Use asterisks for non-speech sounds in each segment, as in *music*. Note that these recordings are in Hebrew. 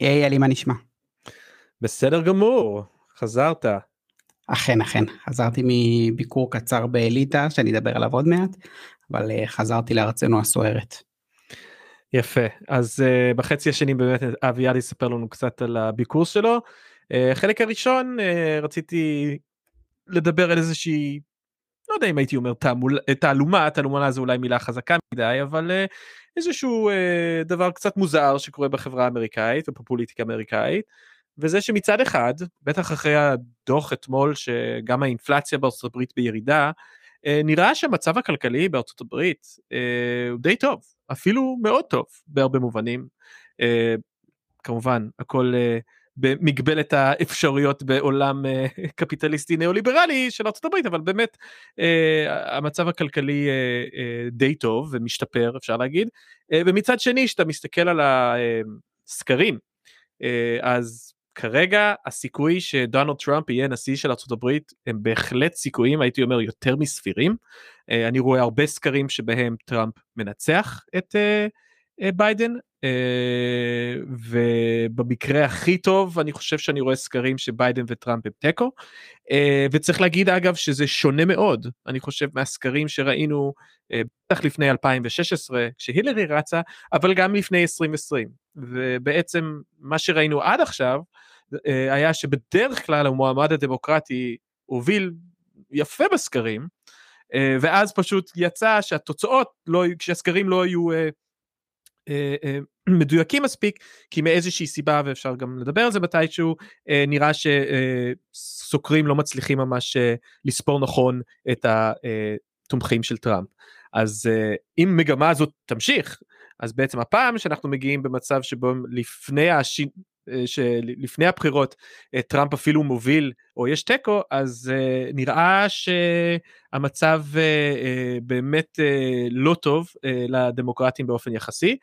היי, אלי, מה נשמע? בסדר גמור, חזרת. אכן, אכן, חזרתי מביקור קצר באליטה, שאני אדבר עליו עוד מעט, אבל uh, חזרתי לארצנו הסוערת. יפה, אז uh, בחצי השני באמת אביעד יספר לנו קצת על הביקור שלו. Uh, חלק הראשון uh, רציתי לדבר על איזושהי, לא יודע אם הייתי אומר תעמול, תעלומה, תעלומה זה אולי מילה חזקה מדי, אבל uh, איזשהו uh, דבר קצת מוזר שקורה בחברה האמריקאית ובפוליטיקה האמריקאית. וזה שמצד אחד, בטח אחרי הדוח אתמול שגם האינפלציה בארצות הברית בירידה, אה, נראה שהמצב הכלכלי בארצות הברית אה, הוא די טוב, אפילו מאוד טוב בהרבה מובנים. אה, כמובן, הכל במגבלת האפשרויות בעולם קפיטליסטי ניאו-ליברלי של הברית, אבל באמת המצב הכלכלי די טוב ומשתפר אפשר להגיד. ומצד שני, כשאתה מסתכל על הסקרים, אז כרגע הסיכוי שדונלד טראמפ יהיה נשיא של ארה"ב הם בהחלט סיכויים הייתי אומר יותר מסבירים. אה, אני רואה הרבה סקרים שבהם טראמפ מנצח את אה, אה, ביידן ובמקרה הכי טוב אני חושב שאני רואה סקרים שביידן וטראמפ הם תיקו. וצריך להגיד אגב שזה שונה מאוד. אני חושב מהסקרים שראינו בטח לפני 2016 כשהילרי רצה אבל גם לפני 2020 ובעצם מה שראינו עד עכשיו אה, היה שבדרך כלל המועמד הדמוקרטי הוביל יפה בסקרים, אה, ואז פשוט יצא שהתוצאות, לא, כשהסקרים לא היו אה, מדויקים מספיק, כי מאיזושהי סיבה, ואפשר גם לדבר על זה מתישהו, נראה שסוקרים לא מצליחים ממש לספור נכון את התומכים של טראמפ. אז אם מגמה הזאת תמשיך, אז בעצם הפעם שאנחנו מגיעים במצב שבו לפני השין... אה, שלפני הבחירות אה, טראמפ אפילו מוביל או יש תיקו אז uh, נראה שהמצב באמת לא טוב לדמוקרטים באופן יחסי.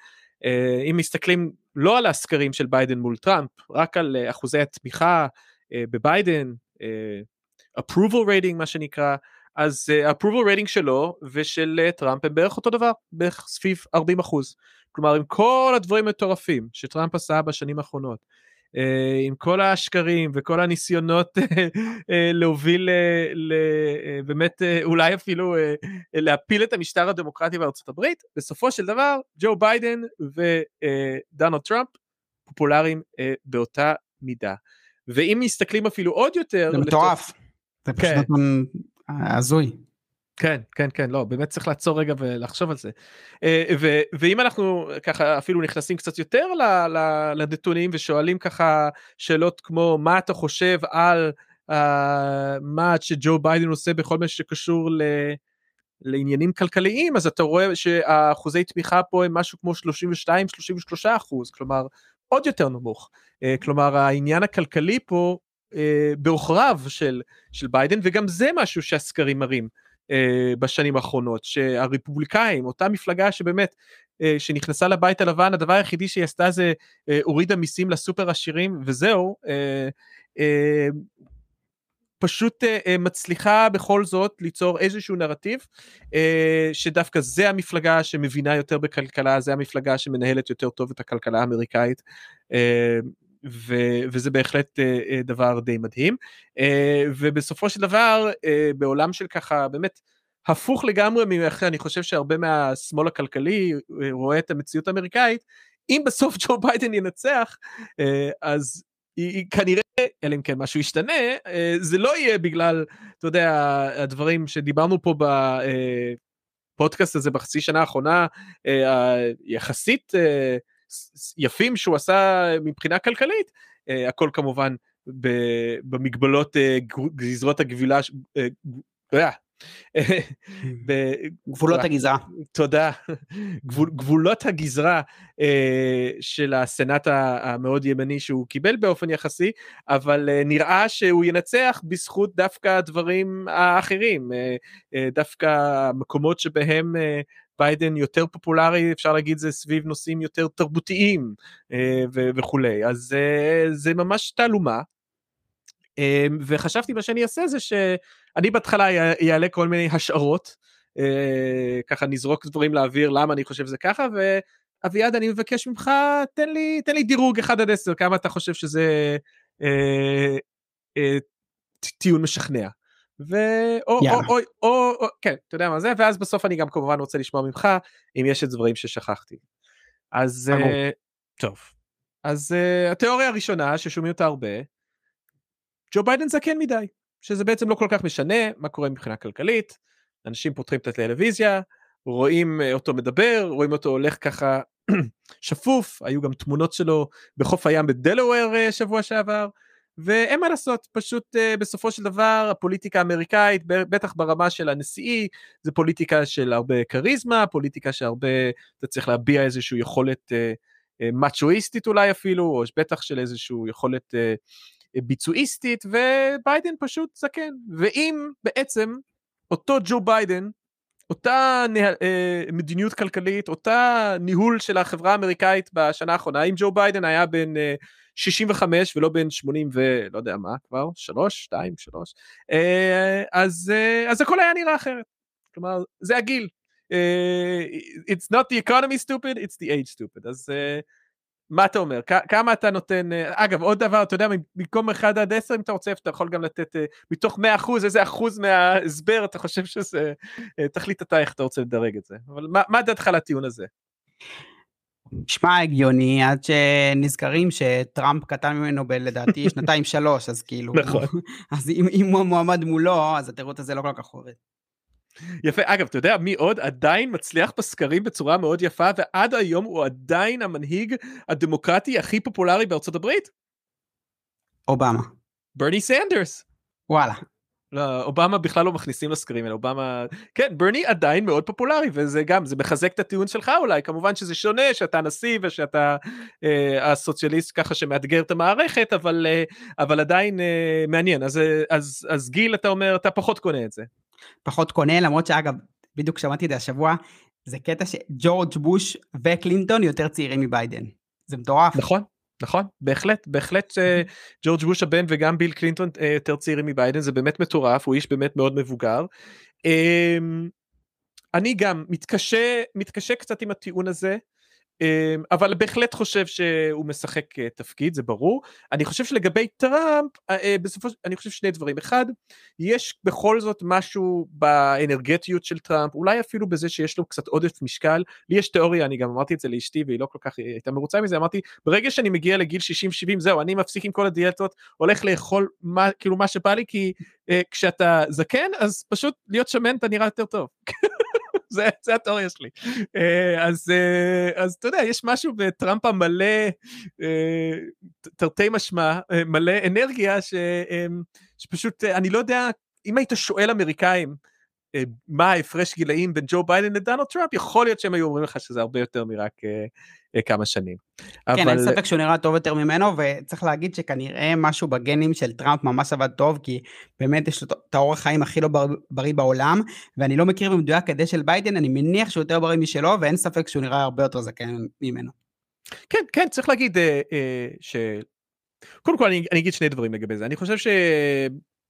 אם מסתכלים לא על הסקרים של ביידן מול טראמפ רק על אחוזי התמיכה בביידן approval rating מה שנקרא אז approval rating שלו ושל טראמפ הם בערך אותו דבר בערך סביב 40 אחוז. כלומר עם כל הדברים המטורפים שטראמפ עשה בשנים האחרונות, אה, עם כל השקרים וכל הניסיונות אה, להוביל באמת אולי אפילו להפיל את המשטר הדמוקרטי בארצות הברית, בסופו של דבר ג'ו ביידן ודונלד טראמפ פופולריים באותה מידה. ואם מסתכלים אפילו עוד יותר... זה מטורף. זה פשוט כן. הזוי. כן כן כן לא באמת צריך לעצור רגע ולחשוב על זה אה, ו, ואם אנחנו ככה אפילו נכנסים קצת יותר לנתונים ושואלים ככה שאלות כמו מה אתה חושב על uh, מה שג'ו ביידן עושה בכל מה שקשור ל... לעניינים כלכליים אז אתה רואה שהאחוזי תמיכה פה הם משהו כמו 32-33 אחוז כלומר עוד יותר נמוך uh, כלומר העניין הכלכלי פה בעוכריו של, של ביידן וגם זה משהו שהסקרים מראים. אה, בשנים האחרונות שהרפובליקאים אותה מפלגה שבאמת אה, שנכנסה לבית הלבן הדבר היחידי שהיא עשתה זה אה, הורידה מיסים לסופר עשירים וזהו פשוט מצליחה בכל זאת ליצור איזשהו נרטיב שדווקא זה המפלגה שמבינה יותר בכלכלה זה המפלגה שמנהלת יותר טוב את הכלכלה האמריקאית ו- וזה בהחלט uh, uh, דבר די מדהים. uh, ובסופו של דבר uh, בעולם של ככה באמת הפוך לגמרי מאיך אני חושב שהרבה מהשמאל הכלכלי רואה את המציאות האמריקאית אם בסוף *laughs* ג'ו ביידן ינצח uh, אז היא, היא כנראה אלא אם כן משהו ישתנה זה לא יהיה בגלל אתה יודע הדברים שדיברנו פה בפודקאסט הזה בחצי שנה האחרונה יחסית יפים שהוא עשה מבחינה כלכלית, uh, הכל כמובן במגבלות uh, גזרות הגבילה, *laughs* גבולות הגזרה. תודה. גבול, גבולות הגזרה אה, של הסנאט המאוד ימני שהוא קיבל באופן יחסי, אבל אה, נראה שהוא ינצח בזכות דווקא הדברים האחרים, אה, אה, דווקא מקומות שבהם אה, ביידן יותר פופולרי אפשר להגיד זה סביב נושאים יותר תרבותיים אה, וכולי אז אה, זה ממש תעלומה. אה, וחשבתי מה שאני אעשה זה שאני בהתחלה יעלה כל מיני השערות ככה נזרוק דברים לאוויר למה אני חושב זה ככה אביעד, אני מבקש ממך, תן לי, תן לי דירוג 1 עד 10, כמה אתה חושב שזה טיעון משכנע. ו... או, או, או, או, או, כן, אתה יודע מה זה, ואז בסוף אני גם כמובן רוצה לשמוע ממך, אם יש את דברים ששכחתי. אז, uh, טוב. אז uh, התיאוריה הראשונה, ששומעים אותה הרבה, ג'ו ביידן זקן מדי, שזה בעצם לא כל כך משנה מה קורה מבחינה כלכלית, אנשים פותחים את הטלוויזיה, רואים אה, אותו מדבר, רואים אותו הולך ככה *clears throat* שפוף, היו גם תמונות שלו בחוף הים בדלוור שבוע שעבר, ואין מה לעשות, פשוט uh, בסופו של דבר הפוליטיקה האמריקאית, בטח ברמה של הנשיאי, זה פוליטיקה של הרבה כריזמה, פוליטיקה שהרבה, אתה צריך להביע איזושהי יכולת uh, uh, מצ'ואיסטית אולי אפילו, או בטח של איזושהי יכולת uh, ביצועיסטית, וביידן פשוט זקן. ואם בעצם אותו ג'ו ביידן, אותה, נה, uh, מדיניות כלכלית, אותה ניהול של החברה האמריקאית בשנה האחרונה, אם ג'ו ביידן היה בן... Uh, 65 ולא בין 80 ולא יודע מה כבר, 3, 2, 3, אז, uh, אז הכל היה נראה אחרת. כלומר, זה הגיל. It's not the economy stupid, it's the age stupid. אז מה אתה אומר? כמה אתה נותן, uh, אגב, עוד דבר, אתה יודע, במקום 1 עד 10, אם אתה רוצה, אתה יכול גם לתת uh, מתוך 100 אחוז, איזה אחוז מההסבר אתה חושב שזה, uh, תחליט אתה איך אתה רוצה לדרג את זה. אבל מה, מה דעתך לטיעון הזה? נשמע הגיוני עד שנזכרים שטראמפ קטן ממנו בלדעתי שנתיים שלוש אז כאילו נכון אז אם, אם הוא מועמד מולו אז התירוץ הזה לא כל כך עובד. יפה אגב אתה יודע מי עוד עדיין מצליח בסקרים בצורה מאוד יפה ועד היום הוא עדיין המנהיג הדמוקרטי הכי פופולרי בארצות הברית? אובמה. ברני סנדרס. וואלה. לא, אובמה בכלל לא מכניסים לסקרים האלה, אובמה, כן, ברני עדיין מאוד פופולרי, וזה גם, זה מחזק את הטיעון שלך אולי, כמובן שזה שונה, שאתה נשיא ושאתה אה, הסוציאליסט ככה שמאתגר את המערכת, אבל, אה, אבל עדיין אה, מעניין, אז, אה, אז, אז גיל, אתה אומר, אתה פחות קונה את זה. פחות קונה, למרות שאגב, בדיוק שמעתי את זה השבוע, זה קטע שג'ורג' בוש וקלינטון יותר צעירים מביידן. זה מטורף. נכון, נכון, בהחלט, בהחלט אה, ג'ורג' בוש הבן וגם ביל קלינטון אה, יותר צעירים מביידן, זה באמת מטורף, הוא איש באמת מאוד מבוגר. אמ, אני גם מתקשה, מתקשה קצת עם הטיעון הזה. אמ, אבל בהחלט חושב שהוא משחק אה, תפקיד זה ברור. אני חושב שלגבי טראמפ אה, אה, בסופו של אני חושב שני דברים. אחד יש בכל זאת משהו באנרגטיות של טראמפ אולי אפילו בזה שיש לו קצת עודף משקל. לי יש תיאוריה אני גם אמרתי את זה לאשתי והיא לא כל כך הייתה מרוצה מזה. אמרתי ברגע שאני מגיע לגיל 60-70 זהו אני מפסיק עם כל הדיאטות הולך לאכול מה כאילו מה שבא לי כי כשאתה זקן אז פשוט להיות שמן אתה נראה יותר טוב. *laughs* זה, זה התיאוריה שלי. אה, אז, אה, אז אתה יודע, יש משהו בטראמפ המלא, אה, תרתי משמע, מלא אנרגיה, ש, שפשוט, אני לא יודע, אם היית שואל אמריקאים, מה ההפרש גילאים בין ג'ו ביידן לדונלד טראמפ, יכול להיות שהם היו אומרים לך שזה הרבה יותר מרק, אה, כמה שנים. כן, אבל... אין ספק שהוא נראה טוב יותר ממנו, וצריך להגיד שכנראה משהו בגנים של טראמפ ממש עבד טוב, כי באמת יש לו את האורח חיים הכי לא בריא בעולם, ואני לא מכיר במדויק את של ביידן, אני מניח שהוא יותר בריא משלו, ואין ספק שהוא נראה הרבה יותר זקן ממנו. כן, כן, צריך להגיד אה, אה, ש... קודם כל אני, אני אגיד שני דברים לגבי זה, אני חושב ש...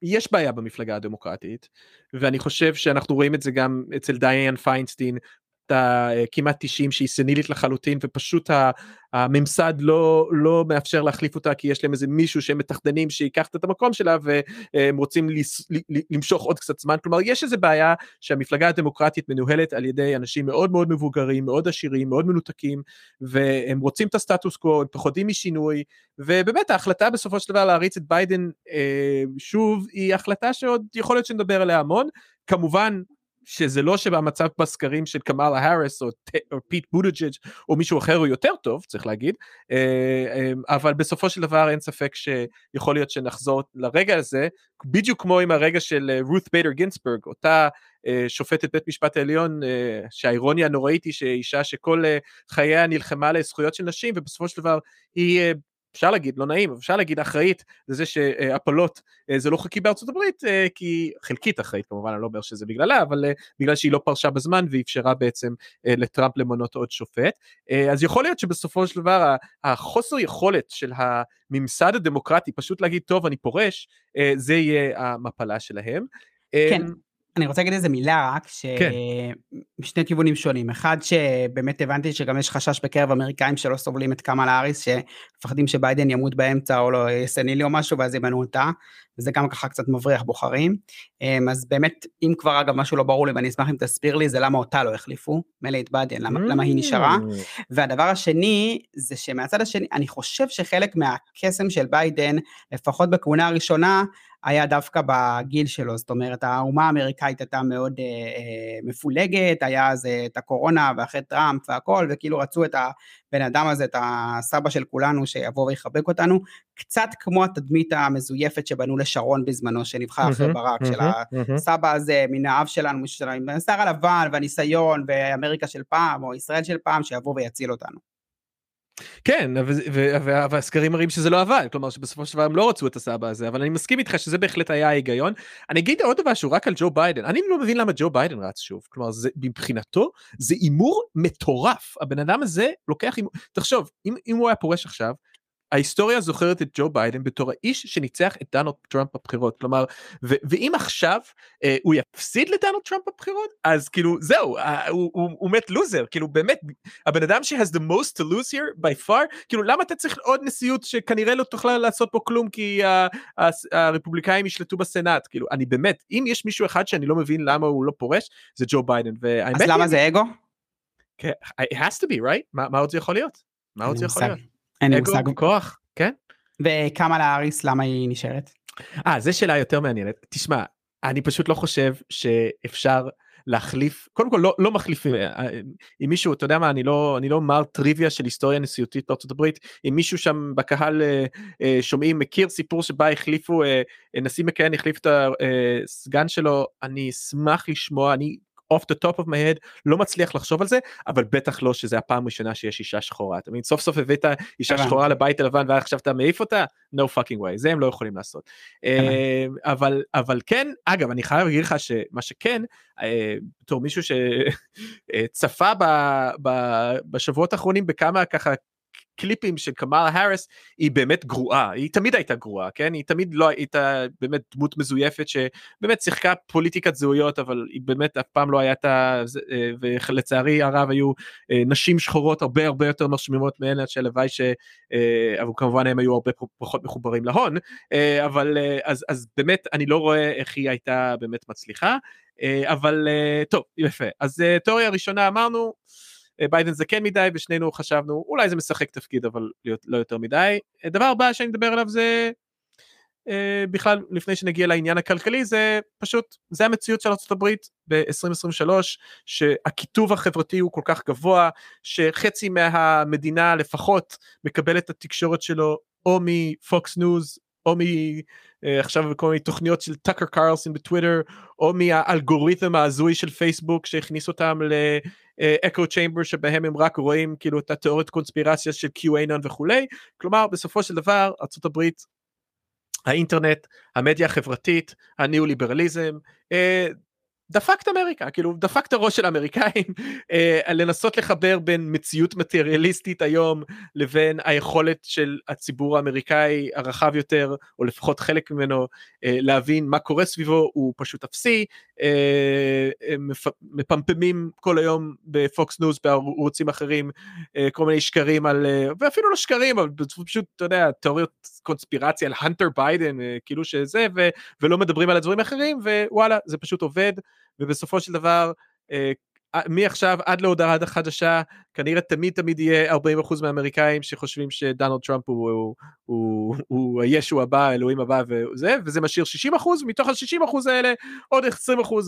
יש בעיה במפלגה הדמוקרטית ואני חושב שאנחנו רואים את זה גם אצל דיאן פיינסטיין הכמעט 90 שהיא סנילית לחלוטין ופשוט הממסד לא לא מאפשר להחליף אותה כי יש להם איזה מישהו שהם מתכננים שיקח את המקום שלה והם רוצים למשוך עוד קצת זמן. כלומר יש איזה בעיה שהמפלגה הדמוקרטית מנוהלת על ידי אנשים מאוד מאוד מבוגרים מאוד עשירים מאוד מנותקים והם רוצים את הסטטוס קוו הם מפחדים משינוי ובאמת ההחלטה בסופו של דבר להריץ את ביידן אה, שוב היא החלטה שעוד יכול להיות שנדבר עליה המון. כמובן שזה לא שבמצב בסקרים של קמאלה האריס או, או פיט בוטיג'ג' או מישהו אחר הוא יותר טוב צריך להגיד אה, אה, אבל בסופו של דבר אין ספק שיכול להיות שנחזור לרגע הזה בדיוק כמו עם הרגע של רות ביידר גינסבורג אותה שופטת בית משפט העליון שהאירוניה הנוראית היא שאישה שכל חייה נלחמה לזכויות של נשים ובסופו של דבר היא אפשר להגיד, לא נעים, אפשר להגיד אחראית לזה שהפלות אה, זה לא חוקי בארצות הברית, אה, כי חלקית אחראית כמובן, אני לא אומר שזה בגללה, אבל אה, בגלל שהיא לא פרשה בזמן ואפשרה בעצם לטראמפ למנות עוד שופט. אז יכול להיות שבסופו של דבר החוסר יכולת של הממסד הדמוקרטי פשוט להגיד, טוב, אני פורש, זה יהיה המפלה שלהם. כן. אני רוצה להגיד איזה מילה רק, כן. שמשני כיוונים שונים. אחד, שבאמת הבנתי שגם יש חשש בקרב אמריקאים שלא סובלים את קמאלה האריס, שמפחדים שביידן ימות באמצע או יהיה סנילי או משהו ואז ימנו אותה, וזה גם ככה קצת מבריח בוחרים. אמ, אז באמת, אם כבר אגב משהו לא ברור לי ואני אשמח אם תסביר לי, זה למה אותה לא החליפו, מילא את ביידן, למה, למה היא נשארה. Mm. והדבר השני, זה שמהצד השני, אני חושב שחלק מהקסם של ביידן, לפחות בכהונה הראשונה, היה דווקא בגיל שלו, זאת אומרת האומה האמריקאית הייתה מאוד אה, אה, מפולגת, היה אז אה, את הקורונה ואחרי טראמפ והכל, וכאילו רצו את הבן אדם הזה, את הסבא של כולנו שיבוא ויחבק אותנו, קצת כמו התדמית המזויפת שבנו לשרון בזמנו, שנבחר אחרי ברק, של הסבא הזה, מן האב שלנו, מישהו שלנו, עם השיער הלבן והניסיון ואמריקה של פעם, או ישראל של פעם, שיבוא ויציל אותנו. כן והסקרים מראים שזה לא עבד כלומר שבסופו של דבר הם לא רצו את הסבא הזה אבל אני מסכים איתך שזה בהחלט היה ההיגיון. אני אגיד עוד דבר שהוא רק על ג'ו ביידן אני לא מבין למה ג'ו ביידן רץ שוב כלומר זה מבחינתו זה הימור מטורף הבן אדם הזה לוקח תחשוב אם, אם הוא היה פורש עכשיו ההיסטוריה זוכרת את ג'ו ביידן בתור האיש שניצח את דונלד טראמפ בבחירות כלומר ו- ואם עכשיו אה, הוא יפסיד לדונלד טראמפ בבחירות אז כאילו זהו אה, הוא, הוא, הוא מת לוזר כאילו באמת הבן אדם ש-has the most to lose here by far כאילו למה אתה צריך עוד נשיאות שכנראה לא תוכל לעשות פה כלום כי ה- ה- הרפובליקאים ישלטו בסנאט כאילו אני באמת אם יש מישהו אחד שאני לא מבין למה הוא לא פורש זה ג'ו ביידן אז למה זה אגו? כן, it has to be right מה, מה עוד זה יכול להיות? מה עוד זה יכול להיות? אין לי אגו, מושג. כוח, כן? וקמאלה האריס, למה היא נשארת? אה, זו שאלה יותר מעניינת. תשמע, אני פשוט לא חושב שאפשר להחליף, קודם כל לא, לא מחליפים, אה, אה, אם מישהו, אתה יודע מה, אני לא, אני לא מר טריוויה של היסטוריה נשיאותית בארצות הברית, אם מישהו שם בקהל אה, שומעים, מכיר סיפור שבה החליפו, נשיא מכהן החליף את הסגן שלו, אני אשמח לשמוע, אני off the top of my head לא מצליח לחשוב על זה אבל בטח לא שזה הפעם הראשונה שיש אישה שחורה. אתה מבין? סוף סוף הבאת אישה שחורה לבית הלבן ועכשיו אתה מעיף אותה? No fucking way זה הם לא יכולים לעשות. אה, אבל אבל כן אגב אני חייב להגיד לך שמה שכן אה, בתור מישהו שצפה בשבועות האחרונים בכמה ככה קליפים של קמאלה האריס היא באמת גרועה. היא תמיד הייתה גרועה כן? היא תמיד לא הייתה באמת דמות מזויפת שבאמת שיחקה פוליטיקת זהויות אבל היא באמת אף פעם לא הייתה אה, ולצערי הרב היו אה, נשים שחורות הרבה הרבה יותר מרשימות מהן שהלוואי ש... אה, אבל כמובן הם היו הרבה פחות מחוברים להון. אבל אז אז באמת אני לא רואה איך היא הייתה באמת מצליחה אבל טוב יפה. אז תיאוריה ראשונה אמרנו. אה, ביידן זקן מדי ושנינו חשבנו אולי זה משחק תפקיד אבל לא יותר מדי. אה, דבר הבא שאני מדבר עליו זה אה, בכלל לפני שנגיע לעניין הכלכלי זה פשוט זה המציאות של ארה"ב ב-2023 שהקיטוב החברתי הוא כל כך גבוה שחצי מהמדינה לפחות מקבל את התקשורת שלו או מפוקס ניוז או מ... עכשיו כל מיני תוכניות של טאקר קרלסון בטוויטר או מהאלגוריתם ההזוי של פייסבוק שהכניס אותם ל echo chamber שבהם הם רק רואים כאילו את התיאוריות קונספירציה של QAnon וכולי. כלומר בסופו של דבר ארה"ב האינטרנט המדיה החברתית הניאו ליברליזם אה, דפק את אמריקה כאילו דפק את הראש של האמריקאים *laughs* אה, לנסות לחבר בין מציאות מטריאליסטית היום לבין היכולת של הציבור האמריקאי הרחב יותר או לפחות חלק ממנו אה, להבין מה קורה סביבו הוא פשוט אפסי אה, מפ, מפמפמים כל היום בפוקס ניוז בערוצים אחרים כל מיני שקרים על ואפילו לא שקרים אבל פשוט אתה יודע תיאוריות קונספירציה על הנטר ביידן כאילו שזה ו, ולא מדברים על הדברים האחרים ווואלה זה פשוט עובד. ובסופו של דבר אה, מעכשיו עד להודעה חדשה כנראה תמיד תמיד יהיה 40% מהאמריקאים שחושבים שדונלד טראמפ הוא, הוא, הוא, הוא הישו הבא האלוהים הבא וזה וזה משאיר 60% מתוך ה-60% האלה עוד 20%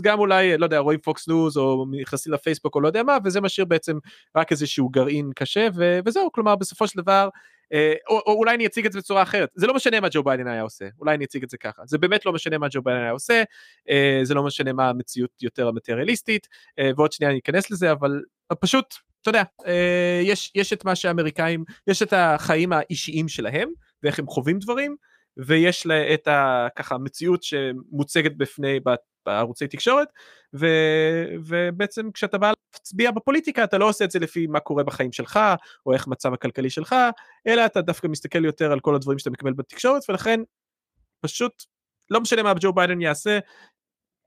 גם אולי לא יודע רואים פוקס ניוז או נכנסים לפייסבוק או לא יודע מה וזה משאיר בעצם רק איזשהו גרעין קשה ו- וזהו כלומר בסופו של דבר אה, או, או אולי אני אציג את זה בצורה אחרת. זה לא משנה מה ג'ו ביידן היה עושה אולי אני אציג את זה ככה. זה באמת לא משנה מה ג'ו ביידן היה עושה אה, זה לא משנה מה המציאות יותר המטריאליסטית אה, ועוד שנייה אני אכנס לזה אבל פשוט אתה יודע יש יש את מה שהאמריקאים יש את החיים האישיים שלהם ואיך הם חווים דברים ויש לה את ה, ככה מציאות שמוצגת בפני בערוצי תקשורת ו, ובעצם כשאתה בא להצביע בפוליטיקה אתה לא עושה את זה לפי מה קורה בחיים שלך או איך מצב הכלכלי שלך אלא אתה דווקא מסתכל יותר על כל הדברים שאתה מקבל בתקשורת ולכן פשוט לא משנה מה ג'ו ביידן יעשה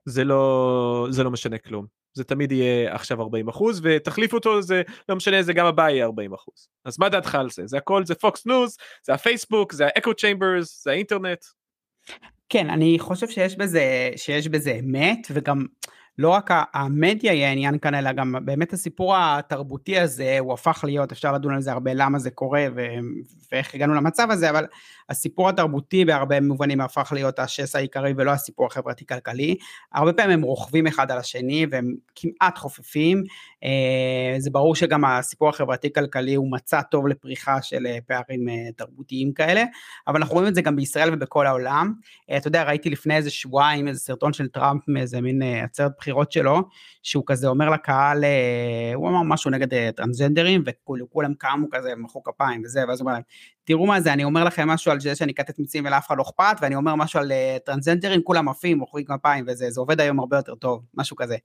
זה לא זה לא משנה כלום זה תמיד יהיה עכשיו 40 אחוז ותחליפו אותו זה לא משנה זה גם הבא יהיה 40 אחוז אז מה דעתך על זה זה הכל זה פוקס ניוז זה הפייסבוק זה ה echo chambers זה האינטרנט. כן אני חושב שיש בזה שיש בזה אמת וגם לא רק המדיה יהיה העניין כאן, אלא גם באמת הסיפור התרבותי הזה, הוא הפך להיות, אפשר לדון על זה הרבה למה זה קורה ו- ואיך הגענו למצב הזה, אבל הסיפור התרבותי בהרבה מובנים הפך להיות השסע העיקרי ולא הסיפור החברתי-כלכלי. הרבה פעמים הם רוכבים אחד על השני והם כמעט חופפים. אה, זה ברור שגם הסיפור החברתי-כלכלי הוא מצע טוב לפריחה של אה, פערים אה, תרבותיים כאלה, אבל אנחנו רואים את זה גם בישראל ובכל העולם. אתה יודע, ראיתי לפני איזה שבועיים איזה סרטון של טראמפ מאיזה מין עצרת בחירות שלו, שהוא כזה אומר לקהל, הוא אמר משהו נגד טרנסג'נדרים וכולם קמו כזה, מחאו כפיים וזה, ואז הוא אומר להם, תראו מה זה, אני אומר לכם משהו על זה שאני כתת מיצים ולאף אחד לא אכפת, ואני אומר משהו על uh, טרנסג'נדרים, כולם עפים, מוחאים כפיים וזה, זה עובד היום הרבה יותר טוב, משהו כזה.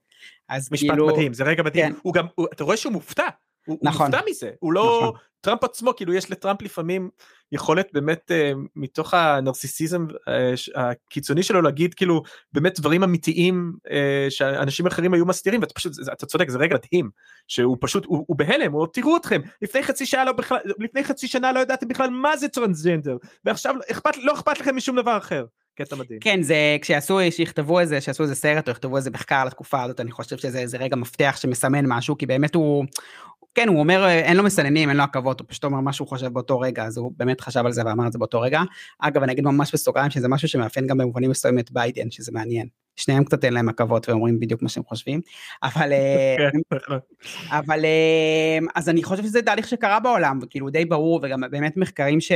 אז משפט כאילו... מדהים, זה רגע מדהים. כן. הוא גם, הוא, אתה רואה שהוא מופתע, הוא, נכון. הוא מופתע מזה, הוא לא, נכון. טראמפ עצמו, כאילו יש לטראמפ לפעמים יכולת באמת uh, מתוך הנרסיסיזם uh, הקיצוני שלו להגיד כאילו באמת דברים אמיתיים uh, שאנשים אחרים היו מסתירים ואתה פשוט אתה צודק זה רגע מדהים שהוא פשוט הוא, הוא בהלם הוא תראו אתכם לפני חצי שעה לא בכלל לפני חצי שנה לא ידעתם בכלל מה זה טרנסג'נדר ועכשיו אכפת לא אכפת לכם משום דבר אחר. קטע מדהים. כן, זה כשיעשו, שיכתבו איזה, שיעשו איזה סרט או יכתבו איזה מחקר על התקופה הזאת, אני חושב שזה רגע מפתח שמסמן משהו, כי באמת הוא, כן, הוא אומר, אין לו מסננים, אין לו עכבות, הוא פשוט אומר מה שהוא חושב באותו רגע, אז הוא באמת חשב על זה ואמר את זה באותו רגע. אגב, אני אגיד ממש בסוגריים שזה משהו שמאפיין גם במובנים מסוימים את ביידן, שזה מעניין. שניהם קצת אין להם עכבות ואומרים בדיוק מה שהם חושבים, אבל, אה, כן, *laughs* אבל אה, אז אני חושב שזה תהליך שקרה בעולם, וכאילו די ברור, וגם באמת מחקרים ש,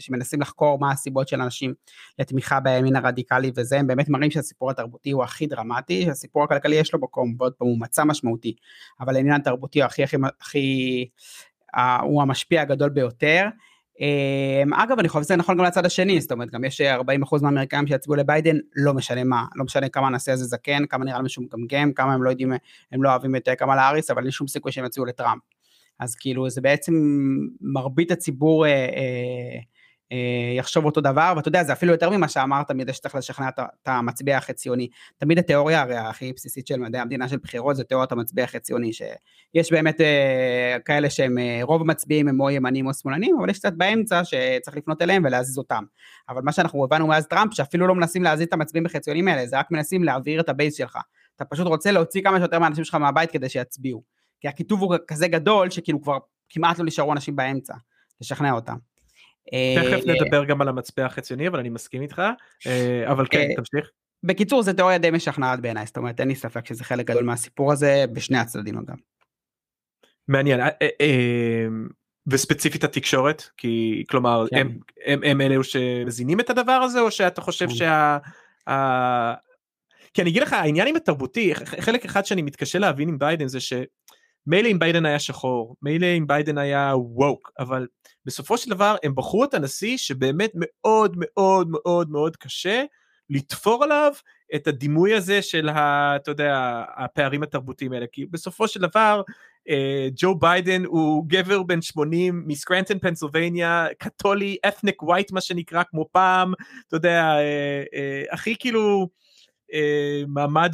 שמנסים לחקור מה הסיבות של אנשים לתמיכה בימין הרדיקלי וזה, הם באמת מראים שהסיפור התרבותי הוא הכי דרמטי, שהסיפור הכלכלי יש לו מקום, ועוד פעם הוא מצע משמעותי, אבל העניין התרבותי הוא הכי הכי, הכי הוא המשפיע הגדול ביותר. אמ, אגב אני חושב שזה נכון גם לצד השני זאת אומרת גם יש 40% מהאמריקאים שיצביעו לביידן לא משנה מה לא משנה כמה הנשיא הזה זקן כמה נראה למישהו מגמגם כמה הם לא יודעים הם לא אוהבים את כמה לאריס אבל אין שום סיכוי שהם יצביעו לטראמפ. אז כאילו זה בעצם מרבית הציבור אה, אה, אה, יחשוב אותו דבר, ואתה יודע, זה אפילו יותר ממה שאמרת, מזה שצריך לשכנע את המצביע החציוני. תמיד התיאוריה הרי הכי בסיסית של מדעי המדינה של בחירות זה תיאוריית המצביע החציוני, שיש באמת אה, כאלה שהם, אה, רוב המצביעים הם או ימנים או שמאלנים, אבל יש קצת באמצע שצריך לפנות אליהם ולהזיז אותם. אבל מה שאנחנו הבנו מאז טראמפ, שאפילו לא מנסים להזיז את המצביעים החציוניים האלה, זה רק מנסים להעביר את ה base שלך. אתה פשוט רוצה להוציא כמה שיותר מהאנשים שלך מהבית כדי שיצביעו. כי הקיטוב הוא כזה גדול, שכאילו כבר כמעט לא נשארו אנשים באמצע, לשכנע אותם. תכף אה, נדבר גם על המצביע החציוני אבל אני מסכים איתך אה, אבל כן אה, תמשיך. בקיצור זה תיאוריה די משכנעת בעיניי זאת אומרת אין לי ספק שזה חלק גדול מהסיפור הזה בשני הצדדים אגב. מעניין וספציפית התקשורת כי כלומר כן. הם, הם, הם אלה שמזינים את הדבר הזה או שאתה חושב כן. שה... ה... כי אני אגיד לך העניין עם התרבותי חלק אחד שאני מתקשה להבין עם ביידן זה ש... מילא אם ביידן היה שחור, מילא אם ביידן היה woke, אבל בסופו של דבר הם בחרו את הנשיא שבאמת מאוד מאוד מאוד מאוד קשה לתפור עליו את הדימוי הזה של ה, אתה יודע, הפערים התרבותיים האלה, כי בסופו של דבר אה, ג'ו ביידן הוא גבר בן 80 מסקרנטון פנסילבניה, קתולי, אתניק ווייט מה שנקרא כמו פעם, אתה יודע, אה, אה, הכי כאילו אה, מעמד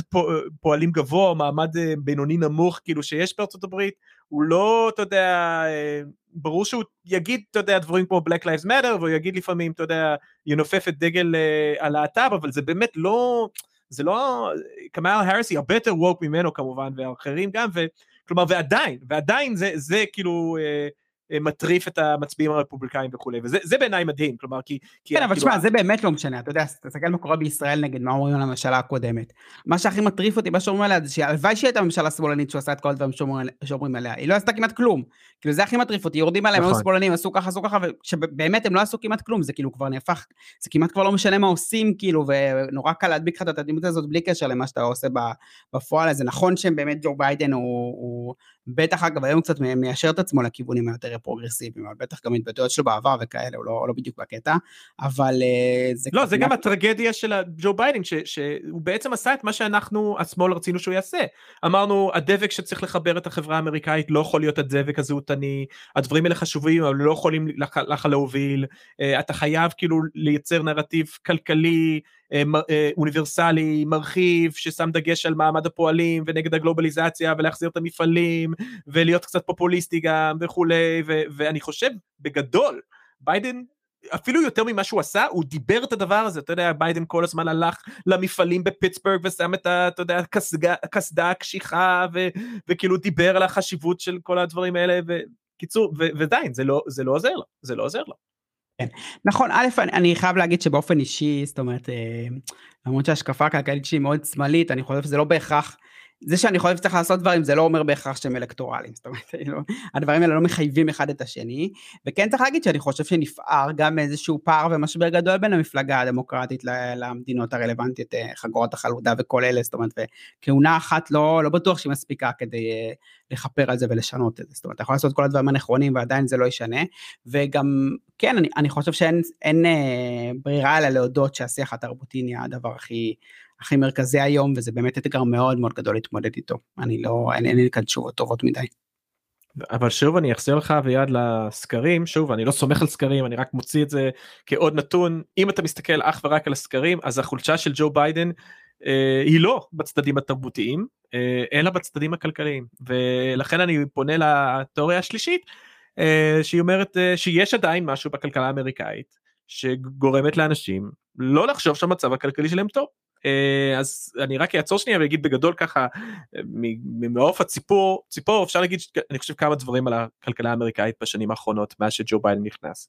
פועלים גבוה, מעמד אה, בינוני נמוך כאילו שיש בארצות הברית, הוא לא, אתה יודע, אה, ברור שהוא יגיד, אתה יודע, דברים כמו Black Lives Matter, והוא יגיד לפעמים, אתה יודע, ינופף את דגל הלהט"ב, אבל זה באמת לא, זה לא, קמאל האריס היא הרבה יותר ווק ממנו כמובן, ואחרים גם, וכלומר, ועדיין, ועדיין זה, זה כאילו, אה, מטריף את המצביעים הרפובליקאים וכולי וזה בעיניי מדהים כלומר כי כן אבל תשמע זה באמת לא משנה אתה יודע תסתכל מה קורה בישראל נגד מה אומרים על הממשלה הקודמת. מה שהכי מטריף אותי מה שאומרים עליה זה שהלוואי שהייתה ממשלה שמאלנית שעושה את כל הדברים שאומרים עליה היא לא עשתה כמעט כלום. כאילו זה הכי מטריף אותי יורדים עליהם הם נכון. שמאלנים עשו ככה עשו ככה ושבאמת הם לא עשו כמעט כלום זה כאילו כבר נהפך זה כמעט כבר לא משנה מה עושים כאילו ונורא קל להדביק לך את התדמית הזאת בלי קשר למה שאתה עושה בפועל זה נכון שהם באמת ג'ו ביידן הוא בטח אגב היום קצת מיישר את עצמו לכיוונים היותר פרוגרסיביים, אבל בטח גם התבטאויות שלו בעבר וכאלה, הוא לא, לא בדיוק בקטע, אבל אה, זה... לא, זה גם הטרגדיה של ג'ו ביידן, ש, שהוא בעצם עשה את מה שאנחנו, השמאל רצינו שהוא יעשה. אמרנו, הדבק שצריך לחבר את החברה האמריקאית לא יכול להיות הדבק הזהותני, הדברים האלה חשובים, אבל לא יכולים לך להוביל, אה, אתה חייב כאילו לייצר נרטיב כלכלי, אוניברסלי, מרחיב, ששם דגש על מעמד הפועלים ונגד הגלובליזציה ולהחזיר את המפעלים ולהיות קצת פופוליסטי גם וכולי, ואני חושב בגדול, ביידן אפילו יותר ממה שהוא עשה, הוא דיבר את הדבר הזה, אתה יודע, ביידן כל הזמן הלך למפעלים בפיטסבורג ושם את ה... אתה יודע, הקסדה הקשיחה, וכאילו דיבר על החשיבות של כל הדברים האלה, וקיצור, ועדיין, זה לא, זה לא עוזר לו, זה לא עוזר לו. כן. נכון, א', אני, אני חייב להגיד שבאופן אישי, זאת אומרת, אה, למרות שההשקפה הכלכלית שלי מאוד שמאלית, אני חושב שזה לא בהכרח זה שאני חושב שצריך לעשות דברים זה לא אומר בהכרח שהם אלקטורליים, זאת אומרת, לא, הדברים האלה לא מחייבים אחד את השני, וכן צריך להגיד שאני חושב שנפער גם איזשהו פער ומשבר גדול בין המפלגה הדמוקרטית למדינות הרלוונטיות, אה, חגורת החלודה וכל אלה, זאת אומרת, וכהונה אחת לא, לא בטוח שהיא מספיקה כדי אה, לכפר על זה ולשנות את זה, זאת אומרת, אתה יכול לעשות כל הדברים הנכונים ועדיין זה לא ישנה, וגם, כן, אני, אני חושב שאין אין, אה, ברירה אלא להודות שהשיח התרבותי נהיה הדבר הכי... הכי מרכזי היום, וזה באמת אתגר מאוד מאוד גדול להתמודד איתו. אני לא, אין, אין לי כאן תשובות טובות מדי. אבל שוב אני אחזיר לך ויד לסקרים שוב אני לא סומך על סקרים אני רק מוציא את זה כעוד נתון אם אתה מסתכל אך ורק על הסקרים אז החולשה של ג'ו ביידן אה, היא לא בצדדים התרבותיים אה, אלא בצדדים הכלכליים ולכן אני פונה לתיאוריה השלישית אה, שהיא אומרת אה, שיש עדיין משהו בכלכלה האמריקאית שגורמת לאנשים לא לחשוב שהמצב הכלכלי שלהם טוב אז אני רק אעצור שנייה ואגיד בגדול ככה ממעוף הציפור ציפור אפשר להגיד אני חושב כמה דברים על הכלכלה האמריקאית בשנים האחרונות מאז שג'ו ביידן נכנס.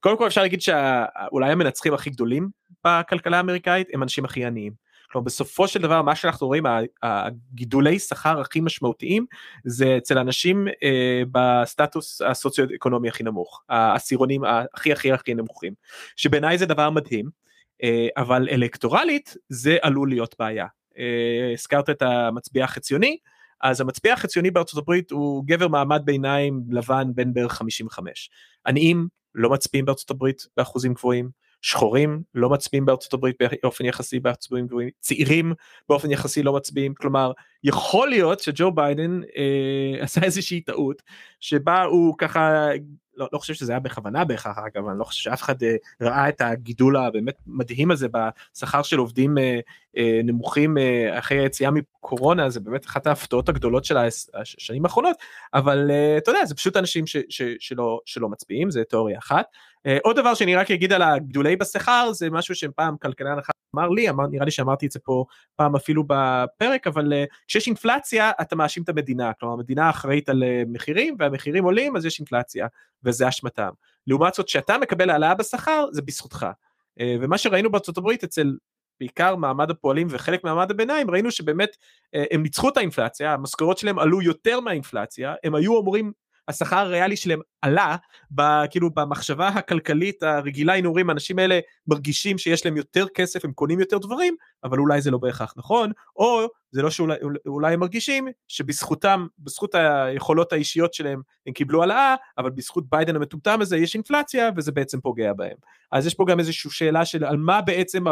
קודם כל אפשר להגיד שאולי המנצחים הכי גדולים בכלכלה האמריקאית הם אנשים הכי עניים. כלומר בסופו של דבר מה שאנחנו רואים הגידולי שכר הכי משמעותיים זה אצל אנשים אה, בסטטוס הסוציו-אקונומי הכי נמוך העשירונים הכי הכי הכי נמוכים שבעיניי זה דבר מדהים אה, אבל אלקטורלית זה עלול להיות בעיה. אה, הזכרת את המצביע החציוני, אז המצביע החציוני בארצות הברית הוא גבר מעמד ביניים לבן בין בערך 55. עניים לא מצביעים בארצות הברית באחוזים גבוהים, שחורים לא מצביעים בארצות הברית באופן יחסי באחוזים גבוהים, צעירים באופן יחסי לא מצביעים, כלומר יכול להיות שג'ו ביידן אה, עשה איזושהי טעות שבה הוא ככה לא, לא חושב שזה היה בכוונה בהכרח אגב אני לא חושב שאף אחד אה, ראה את הגידול הבאמת מדהים הזה בשכר של עובדים אה, אה, נמוכים אה, אחרי היציאה מקורונה זה באמת אחת ההפתעות הגדולות של השנים האחרונות אבל אה, אתה יודע זה פשוט אנשים ש, ש, שלא, שלא מצביעים זה תיאוריה אחת. אה, עוד דבר שאני רק אגיד על הגידולי בשכר זה משהו שפעם כלכלן אחד אמר לי אמר, נראה לי שאמרתי את זה פה פעם אפילו בפרק אבל אה, כשיש אינפלציה אתה מאשים את המדינה כלומר המדינה אחראית על אה, מחירים והמחירים עולים אז יש אינפלציה וזה אשמתם. לעומת זאת שאתה מקבל העלאה בשכר זה בזכותך. ומה שראינו בארצות הברית אצל בעיקר מעמד הפועלים וחלק מעמד הביניים ראינו שבאמת הם ניצחו את האינפלציה המשכורות שלהם עלו יותר מהאינפלציה הם היו אמורים השכר הריאלי שלהם עלה, כאילו במחשבה הכלכלית הרגילה היינו אומרים האנשים האלה מרגישים שיש להם יותר כסף הם קונים יותר דברים אבל אולי זה לא בהכרח נכון או זה לא שאולי הם מרגישים שבזכותם בזכות היכולות האישיות שלהם הם קיבלו העלאה אבל בזכות ביידן המטומטם הזה יש אינפלציה וזה בעצם פוגע בהם. אז יש פה גם איזושהי שאלה של על מה בעצם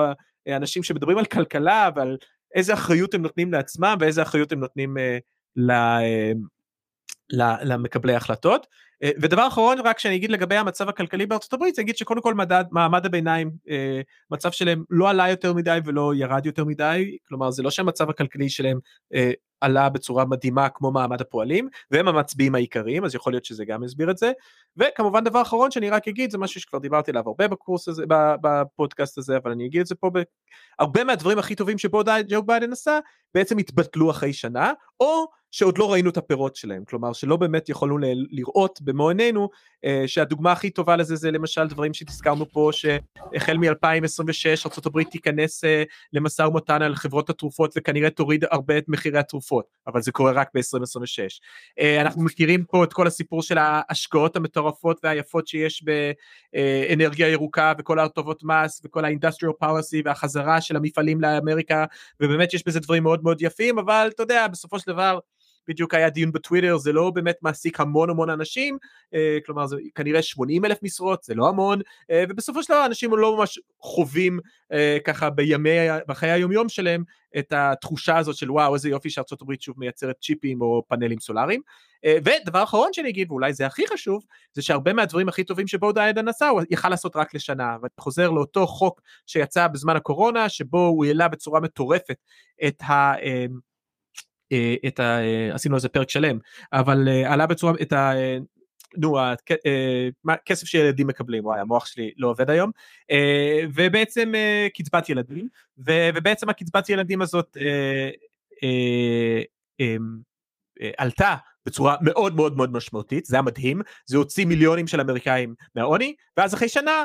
האנשים שמדברים על כלכלה ועל איזה אחריות הם נותנים לעצמם ואיזה אחריות הם נותנים אה, למקבלי החלטות. אה, ודבר אחרון רק שאני אגיד לגבי המצב הכלכלי בארצות הברית, זה אגיד שקודם כל מדד, מעמד הביניים, אה, מצב שלהם לא עלה יותר מדי ולא ירד יותר מדי, כלומר זה לא שהמצב הכלכלי שלהם אה, עלה בצורה מדהימה כמו מעמד הפועלים, והם המצביעים העיקריים, אז יכול להיות שזה גם יסביר את זה. וכמובן דבר אחרון שאני רק אגיד, זה משהו שכבר דיברתי עליו הרבה בקורס הזה, בפודקאסט הזה, אבל אני אגיד את זה פה, הרבה מהדברים הכי טובים שבו ג'ו ביידן עשה, בעצם התבטלו אחרי שנה, או שעוד לא ראינו את הפירות שלהם, כלומר שלא באמת יכולנו לראות במו עינינו, אה, שהדוגמה הכי טובה לזה זה למשל דברים שהזכרנו פה, שהחל מ-2026 ארה"ב תיכנס אה, למשא ומתן על חברות התרופות וכנראה תוריד הרבה את מחירי התרופות, אבל זה קורה רק ב-2026. אה, אנחנו מכירים פה את כל הסיפור של ההשקעות המטורפות והיפות שיש באנרגיה ירוקה וכל ההטבות מס וכל ה-industrial policy והחזרה של המפעלים לאמריקה, ובאמת יש בזה דברים מאוד מאוד יפים, אבל אתה יודע, בסופו של דבר, בדיוק היה דיון בטוויטר זה לא באמת מעסיק המון המון אנשים אה, כלומר זה כנראה 80 אלף משרות זה לא המון אה, ובסופו של דבר אנשים לא ממש חווים אה, ככה בימי בחיי היומיום שלהם את התחושה הזאת של וואו איזה יופי שארצות הברית שוב מייצרת צ'יפים או פאנלים סולאריים. ודבר אחרון שאני אגיד ואולי זה הכי חשוב זה שהרבה מהדברים הכי טובים שבו דיידן עשה הוא יכל לעשות רק לשנה ואני חוזר לאותו חוק שיצא בזמן הקורונה שבו הוא העלה בצורה מטורפת את ה... אה, אה, את ה... עשינו על זה פרק שלם אבל עלה בצורה את ה... נו, הכסף שילדים מקבלים, וואי המוח שלי לא עובד היום, ובעצם קצבת ילדים, ובעצם הקצבת ילדים הזאת עלתה בצורה מאוד מאוד מאוד משמעותית, זה היה מדהים, זה הוציא מיליונים של אמריקאים מהעוני, ואז אחרי שנה,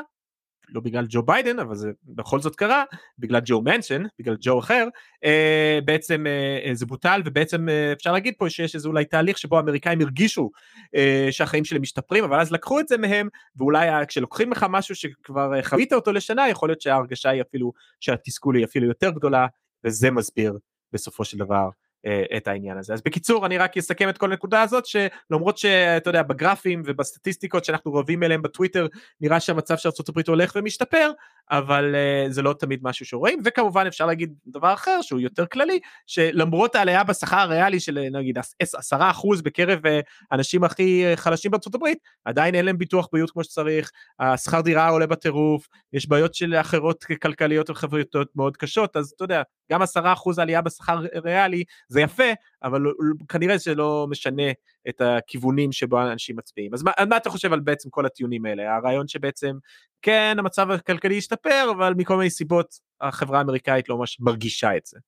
לא בגלל ג'ו ביידן, אבל זה בכל זאת קרה, בגלל ג'ו מנשן, בגלל ג'ו אחר, אה, בעצם אה, זה בוטל, ובעצם אה, אפשר להגיד פה שיש איזה אולי תהליך שבו האמריקאים הרגישו אה, שהחיים שלהם משתפרים, אבל אז לקחו את זה מהם, ואולי כשלוקחים לך משהו שכבר אה, חווית אותו לשנה, יכול להיות שההרגשה היא אפילו, שהתסכול היא אפילו יותר גדולה, וזה מסביר בסופו של דבר אה, את העניין הזה. אז בקיצור אני רק אסכם את כל הנקודה הזאת שלמרות שאתה יודע בגרפים ובסטטיסטיקות שאנחנו רבים אליהם בטוויטר נראה שהמצב של ארה"ב הולך ומשתפר אבל uh, זה לא תמיד משהו שרואים וכמובן אפשר להגיד דבר אחר שהוא יותר כללי שלמרות העלייה בשכר הריאלי של נגיד עשרה אחוז בקרב uh, אנשים הכי חלשים בארצות הברית עדיין אין להם ביטוח בריאות כמו שצריך השכר דירה עולה בטירוף יש בעיות של אחרות כלכליות וחברתיות מאוד קשות אז אתה יודע גם עשרה אחוז עלייה בשכר ריאלי זה יפה, אבל כנראה שלא משנה את הכיוונים שבו אנשים מצביעים. אז מה, מה אתה חושב על בעצם כל הטיעונים האלה? הרעיון שבעצם, כן, המצב הכלכלי השתפר, אבל מכל מיני סיבות החברה האמריקאית לא ממש מרגישה את זה.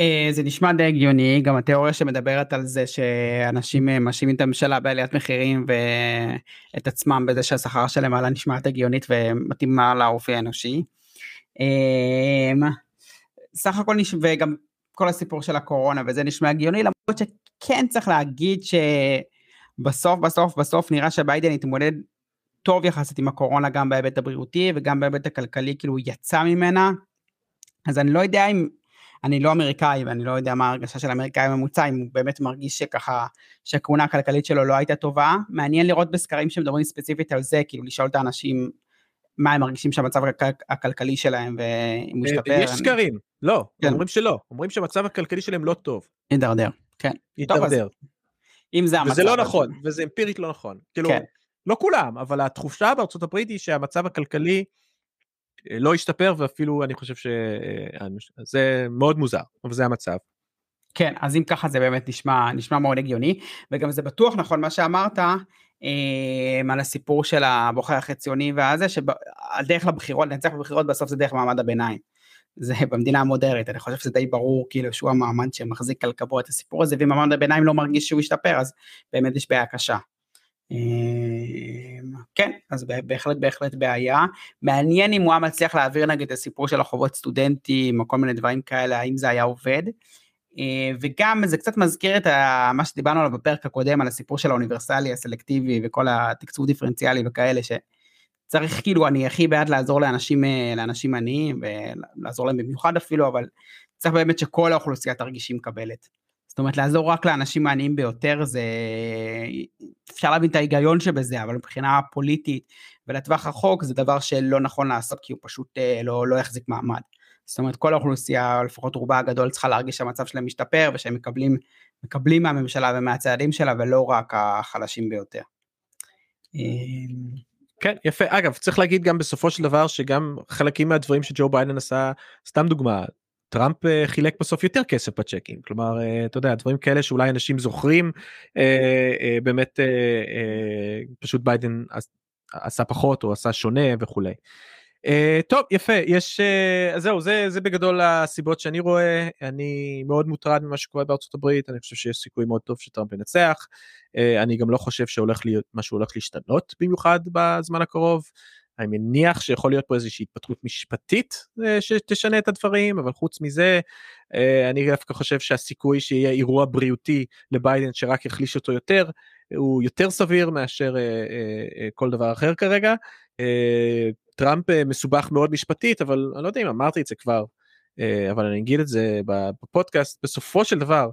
אה, זה נשמע די הגיוני, גם התיאוריה שמדברת על זה שאנשים אה, מאשימים את הממשלה בעליית מחירים ואת עצמם בזה שהשכר שלהם עלה נשמעת הגיונית ומתאימה לאופי האנושי. אה, סך הכל נשמע, וגם כל הסיפור של הקורונה וזה נשמע הגיוני למרות שכן צריך להגיד שבסוף בסוף בסוף נראה שביידן התמודד טוב יחסית עם הקורונה גם בהיבט הבריאותי וגם בהיבט הכלכלי כאילו הוא יצא ממנה אז אני לא יודע אם אני לא אמריקאי ואני לא יודע מה ההרגשה של אמריקאי ממוצע אם הוא באמת מרגיש שככה שהכהונה הכלכלית שלו לא הייתה טובה מעניין לראות בסקרים שמדברים ספציפית על זה כאילו לשאול את האנשים מה הם מרגישים שהמצב הכלכלי שלהם ואם הוא השתפר. יש סקרים, לא, כן. אומרים שלא, אומרים שהמצב הכלכלי שלהם לא טוב. הידרדר, כן. הידרדר. אם זה המצב. וזה לא נכון, וזה אמפירית לא נכון. כאילו, כן. לא כולם, אבל התחושה בארצות הברית היא שהמצב הכלכלי אה, לא השתפר ואפילו אני חושב שזה אה, מאוד מוזר, אבל זה המצב. כן, אז אם ככה זה באמת נשמע, נשמע מאוד הגיוני, וגם זה בטוח נכון מה שאמרת, אה, על הסיפור של הבוחר החציוני והזה, שהדרך לבחירות, לנצח בבחירות בסוף זה דרך מעמד הביניים. זה במדינה המודרנית, אני חושב שזה די ברור כאילו שהוא המעמד שמחזיק על כבו את הסיפור הזה, ואם מעמד הביניים לא מרגיש שהוא השתפר, אז באמת יש בעיה קשה. אה, כן, אז בהחלט בהחלט בעיה. מעניין אם הוא היה מצליח להעביר נגיד את הסיפור של החובות סטודנטים או כל מיני דברים כאלה, האם זה היה עובד. אה, וגם זה קצת מזכיר את מה שדיברנו עליו בפרק הקודם על הסיפור של האוניברסלי הסלקטיבי וכל התקצוב דיפרנציאלי וכאלה שצריך כאילו אני הכי בעד לעזור לאנשים אה, לאנשים עניים ולעזור להם במיוחד אפילו אבל צריך באמת שכל האוכלוסייה תרגיש מקבלת. זאת אומרת לעזור רק לאנשים העניים ביותר זה אפשר להבין את ההיגיון שבזה אבל מבחינה פוליטית ולטווח רחוק זה דבר שלא נכון לעשות כי הוא פשוט אה, לא, לא יחזיק מעמד. זאת אומרת כל האוכלוסייה, או לפחות רובה הגדול, צריכה להרגיש שהמצב שלהם משתפר ושהם מקבלים, מקבלים מהממשלה ומהצעדים שלה ולא רק החלשים ביותר. אמ, כן יפה אגב צריך להגיד גם בסופו של דבר שגם חלקים מהדברים שג'ו ביידן עשה סתם דוגמה טראמפ אה, חילק בסוף יותר כסף בצ'קים כלומר אה, אתה יודע דברים כאלה שאולי אנשים זוכרים אה, באמת פשוט ביידן עשה פחות או עשה שונה וכולי. טוב יפה יש זהו זה זה בגדול הסיבות שאני רואה אני מאוד מוטרד ממה שקורה בארצות הברית אני חושב שיש סיכוי מאוד טוב שטראמפ ינצח אני גם לא חושב שהולך להיות משהו הולך להשתנות במיוחד בזמן הקרוב. אני מניח שיכול להיות פה איזושהי התפתחות משפטית uh, שתשנה את הדברים אבל חוץ מזה uh, אני דווקא חושב שהסיכוי שיהיה אירוע בריאותי לביידן שרק יחליש אותו יותר הוא יותר סביר מאשר uh, כל דבר אחר כרגע. טראמפ אה, מסובך מאוד משפטית אבל אני לא יודע אם אמרתי את זה כבר אה, אבל אני אגיד את זה בפודקאסט בסופו של דבר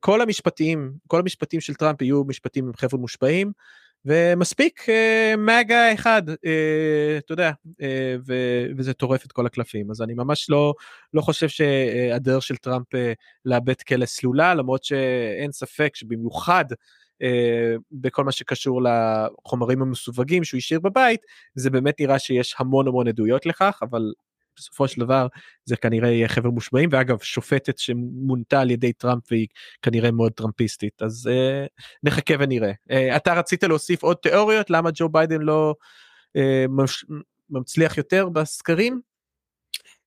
כל המשפטים, כל המשפטים של טראמפ יהיו משפטים עם חבר'ה מושפעים, ומספיק מגה אחד, אתה יודע, וזה טורף את כל הקלפים. אז אני ממש לא, לא חושב שהדרך של טראמפ לאבד כלא סלולה, למרות שאין ספק שבמיוחד בכל מה שקשור לחומרים המסווגים שהוא השאיר בבית, זה באמת נראה שיש המון המון עדויות לכך, אבל בסופו של דבר זה כנראה יהיה חבר מושבעים ואגב שופטת שמונתה על ידי טראמפ והיא כנראה מאוד טראמפיסטית אז אה, נחכה ונראה. אה, אתה רצית להוסיף עוד תיאוריות למה ג'ו ביידן לא אה, מצליח יותר בסקרים?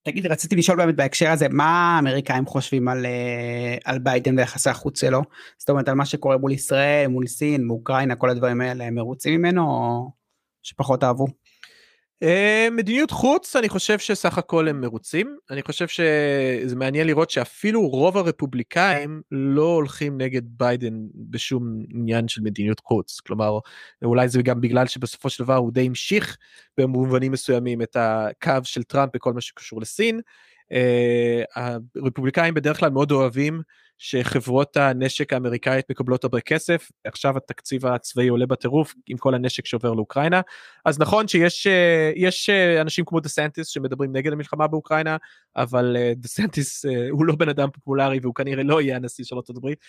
תגיד רציתי לשאול באמת בהקשר הזה מה האמריקאים חושבים על, אה, על ביידן ויחסי החוץ שלו זאת אומרת על מה שקורה מול ישראל מול סין מאוקראינה כל הדברים האלה מרוצים ממנו או שפחות אהבו. אה, מדיניות חוץ אני חושב שסך הכל הם מרוצים אני חושב שזה מעניין לראות שאפילו רוב הרפובליקאים לא הולכים נגד ביידן בשום עניין של מדיניות חוץ כלומר אולי זה גם בגלל שבסופו של דבר הוא די המשיך במובנים מסוימים את הקו של טראמפ בכל מה שקשור לסין. אה, הרפובליקאים בדרך כלל מאוד אוהבים שחברות הנשק האמריקאית מקבלות הרבה כסף, עכשיו התקציב הצבאי עולה בטירוף עם כל הנשק שעובר לאוקראינה. אז נכון שיש אה, אה, אנשים כמו דה סנטיס שמדברים נגד המלחמה באוקראינה, אבל דה סנטיס הוא לא בן אדם פופולרי והוא כנראה לא יהיה הנשיא של ארצות הברית,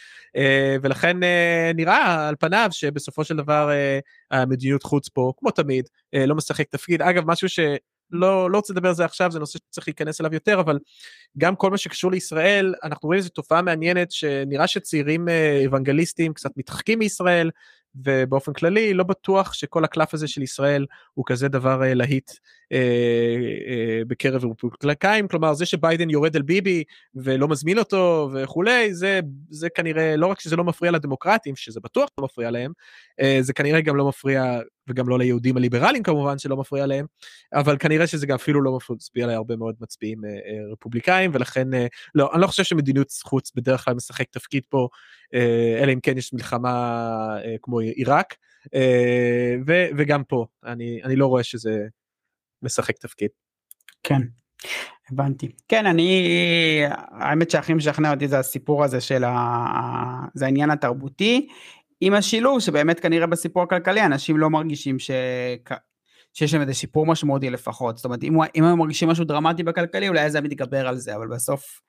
ולכן נראה על פניו שבסופו של דבר המדיניות חוץ פה, כמו תמיד, לא משחק תפקיד. אגב, משהו ש... לא, לא רוצה לדבר על זה עכשיו, זה נושא שצריך להיכנס אליו יותר, אבל גם כל מה שקשור לישראל, אנחנו רואים איזו תופעה מעניינת שנראה שצעירים אה, אוונגליסטים קצת מתרחקים מישראל, ובאופן כללי לא בטוח שכל הקלף הזה של ישראל הוא כזה דבר אה, להיט בקרב רפובליקאים כלומר זה שביידן יורד על ביבי ולא מזמין אותו וכולי זה זה כנראה לא רק שזה לא מפריע לדמוקרטים שזה בטוח לא מפריע להם אה, זה כנראה גם לא מפריע וגם לא ליהודים הליברליים כמובן שלא מפריע להם אבל כנראה שזה גם אפילו לא מצביע להרבה מאוד מצביעים אה, אה, רפובליקאים ולכן אה, לא אני לא חושב שמדיניות חוץ בדרך כלל משחק תפקיד פה אה, אלא אם כן יש מלחמה אה, כמו עיראק, אה, וגם פה, אני, אני לא רואה שזה משחק תפקיד. כן, הבנתי. כן, אני, האמת שהכי משכנע אותי זה הסיפור הזה של ה... זה העניין התרבותי, עם השילוב שבאמת כנראה בסיפור הכלכלי אנשים לא מרגישים ש... שיש להם איזה שיפור משמעותי לפחות, זאת אומרת אם, אם הם מרגישים משהו דרמטי בכלכלי אולי זה מתגבר על זה, אבל בסוף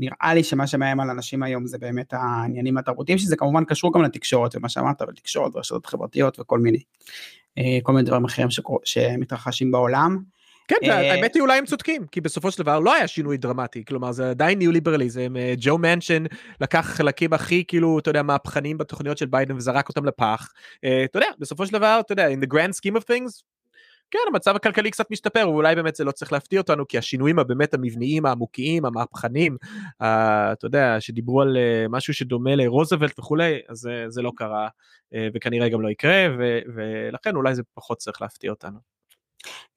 נראה לי שמה שמאיים על אנשים היום זה באמת העניינים התרבותיים, שזה כמובן קשור גם לתקשורת ומה שאמרת, ולתקשורת ורשתות חברתיות וכל מיני, אה, כל מיני דברים אחרים שמתרחשים בעולם. כן, אה, האמת היא אולי הם צודקים, כי בסופו של דבר לא היה שינוי דרמטי, כלומר זה עדיין ניאו-ליברליזם, אה, ג'ו מנשן לקח חלקים הכי כאילו, אתה יודע, מהפכניים בתוכניות של ביידן וזרק אותם לפח, אתה יודע, בסופו של דבר, אתה יודע, in the grand scheme of things, כן, המצב הכלכלי קצת משתפר, ואולי באמת זה לא צריך להפתיע אותנו, כי השינויים הבאמת המבניים, העמוקיים, המהפכנים, uh, אתה יודע, שדיברו על uh, משהו שדומה לרוזוולט וכולי, אז uh, זה לא קרה, uh, וכנראה גם לא יקרה, ו- ולכן אולי זה פחות צריך להפתיע אותנו.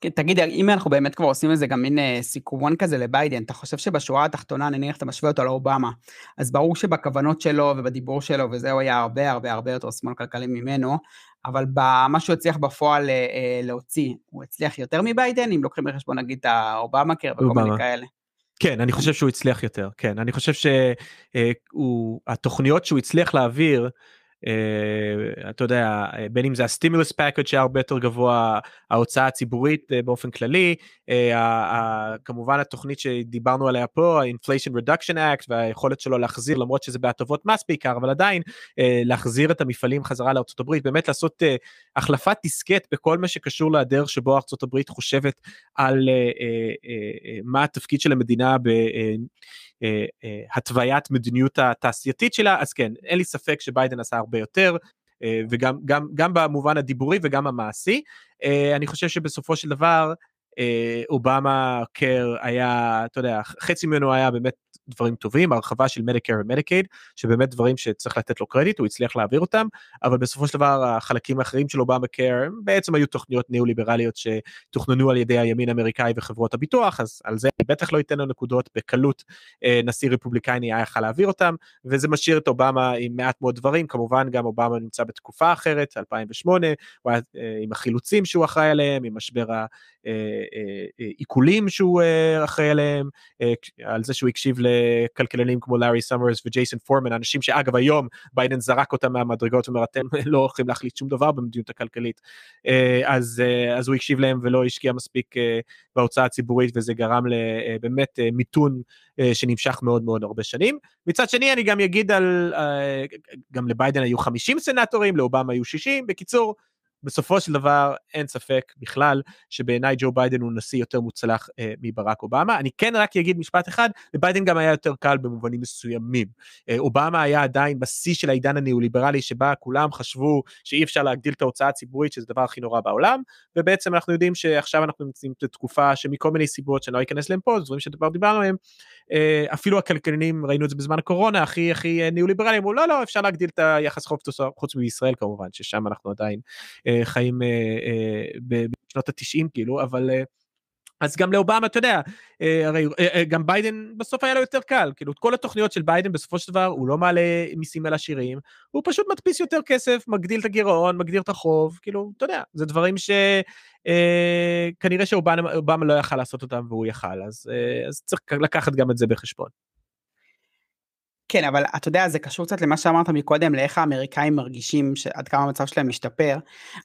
כן, תגיד, אם אנחנו באמת כבר עושים איזה גם מין אה, סיכומון כזה לביידן, אתה חושב שבשורה התחתונה, נניח אתה משווה אותו לאובמה, אז ברור שבכוונות שלו ובדיבור שלו, וזה הוא היה הרבה הרבה הרבה יותר שמאל כלכלי ממנו, אבל במה שהוא הצליח בפועל אה, אה, להוציא, הוא הצליח יותר מביידן, אם לוקחים בחשבון נגיד את האובמה קר וכל מיני כאלה. כן, אני חושב שהוא הצליח יותר, כן, אני חושב שהתוכניות שהוא הצליח להעביר, אה, אתה יודע בין אם זה הסטימולוס פאקד שהיה הרבה יותר גבוה ההוצאה הציבורית אה, באופן כללי אה, כמובן התוכנית שדיברנו עליה פה ה-inflation reduction act והיכולת שלו להחזיר למרות שזה בהטבות מס בעיקר אבל עדיין להחזיר את המפעלים חזרה הברית באמת לעשות החלפת דיסקט בכל מה שקשור לדרך שבו הברית חושבת על מה התפקיד של המדינה ב... אה, אה, התוויית מדיניות התעשייתית שלה אז כן אין לי ספק שביידן עשה הרבה יותר אה, וגם גם גם במובן הדיבורי וגם המעשי. אני חושב שבסופו של דבר אובמה קר היה אתה יודע חצי ממנו היה באמת דברים טובים, הרחבה של מדיקר ומדיקייד, שבאמת דברים שצריך לתת לו קרדיט, הוא הצליח להעביר אותם, אבל בסופו של דבר החלקים האחרים של אובמה קר בעצם היו תוכניות ניאו-ליברליות שתוכננו על ידי הימין האמריקאי וחברות הביטוח, אז על זה בטח לא ייתן לו נקודות, בקלות אה, נשיא רפובליקני היה יכול להעביר אותם, וזה משאיר את אובמה עם מעט מאוד דברים, כמובן גם אובמה נמצא בתקופה אחרת, 2008, הוא היה אה, עם החילוצים שהוא אחראי עליהם, עם משבר העיקולים שהוא אחראי עליהם, על זה שהוא הקשיב ל... כלכלנים כמו לארי סמרס וג'ייסון פורמן אנשים שאגב היום ביידן זרק אותם מהמדרגות ואומר אתם *laughs* לא הולכים להחליט שום דבר במדיניות הכלכלית אז אז הוא הקשיב להם ולא השקיע מספיק בהוצאה הציבורית וזה גרם לבאמת מיתון שנמשך מאוד מאוד הרבה שנים מצד שני אני גם אגיד על גם לביידן היו 50 סנטורים לאובמה היו 60 בקיצור. בסופו של דבר אין ספק בכלל שבעיניי ג'ו ביידן הוא נשיא יותר מוצלח אה, מברק אובמה. אני כן רק אגיד משפט אחד, לביידן גם היה יותר קל במובנים מסוימים. אה, אובמה היה עדיין בשיא של העידן הניאו-ליברלי שבה כולם חשבו שאי אפשר להגדיל את ההוצאה הציבורית שזה הדבר הכי נורא בעולם, ובעצם אנחנו יודעים שעכשיו אנחנו נמצאים בתקופה שמכל מיני סיבות שאני לא אכנס להם פה, דברים שכבר דיברנו עליהם, אה, אפילו הכלכלנים ראינו את זה בזמן הקורונה הכי הכי ניאו-ליברלי אמרו לא לא אפשר להגדיל את היחס חוב תוצר חוץ מישראל כמובן ששם אנחנו עדיין אה, חיים אה, אה, בשנות התשעים כאילו אבל אז גם לאובמה אתה יודע הרי גם ביידן בסוף היה לו יותר קל כאילו כל התוכניות של ביידן בסופו של דבר הוא לא מעלה מיסים על עשירים הוא פשוט מדפיס יותר כסף מגדיל את הגירעון מגדיר את החוב כאילו אתה יודע זה דברים שכנראה שאובמה לא יכל לעשות אותם והוא יכל אז, אז צריך לקחת גם את זה בחשבון. כן, אבל אתה יודע, זה קשור קצת למה שאמרת מקודם, לאיך האמריקאים מרגישים עד כמה המצב שלהם משתפר.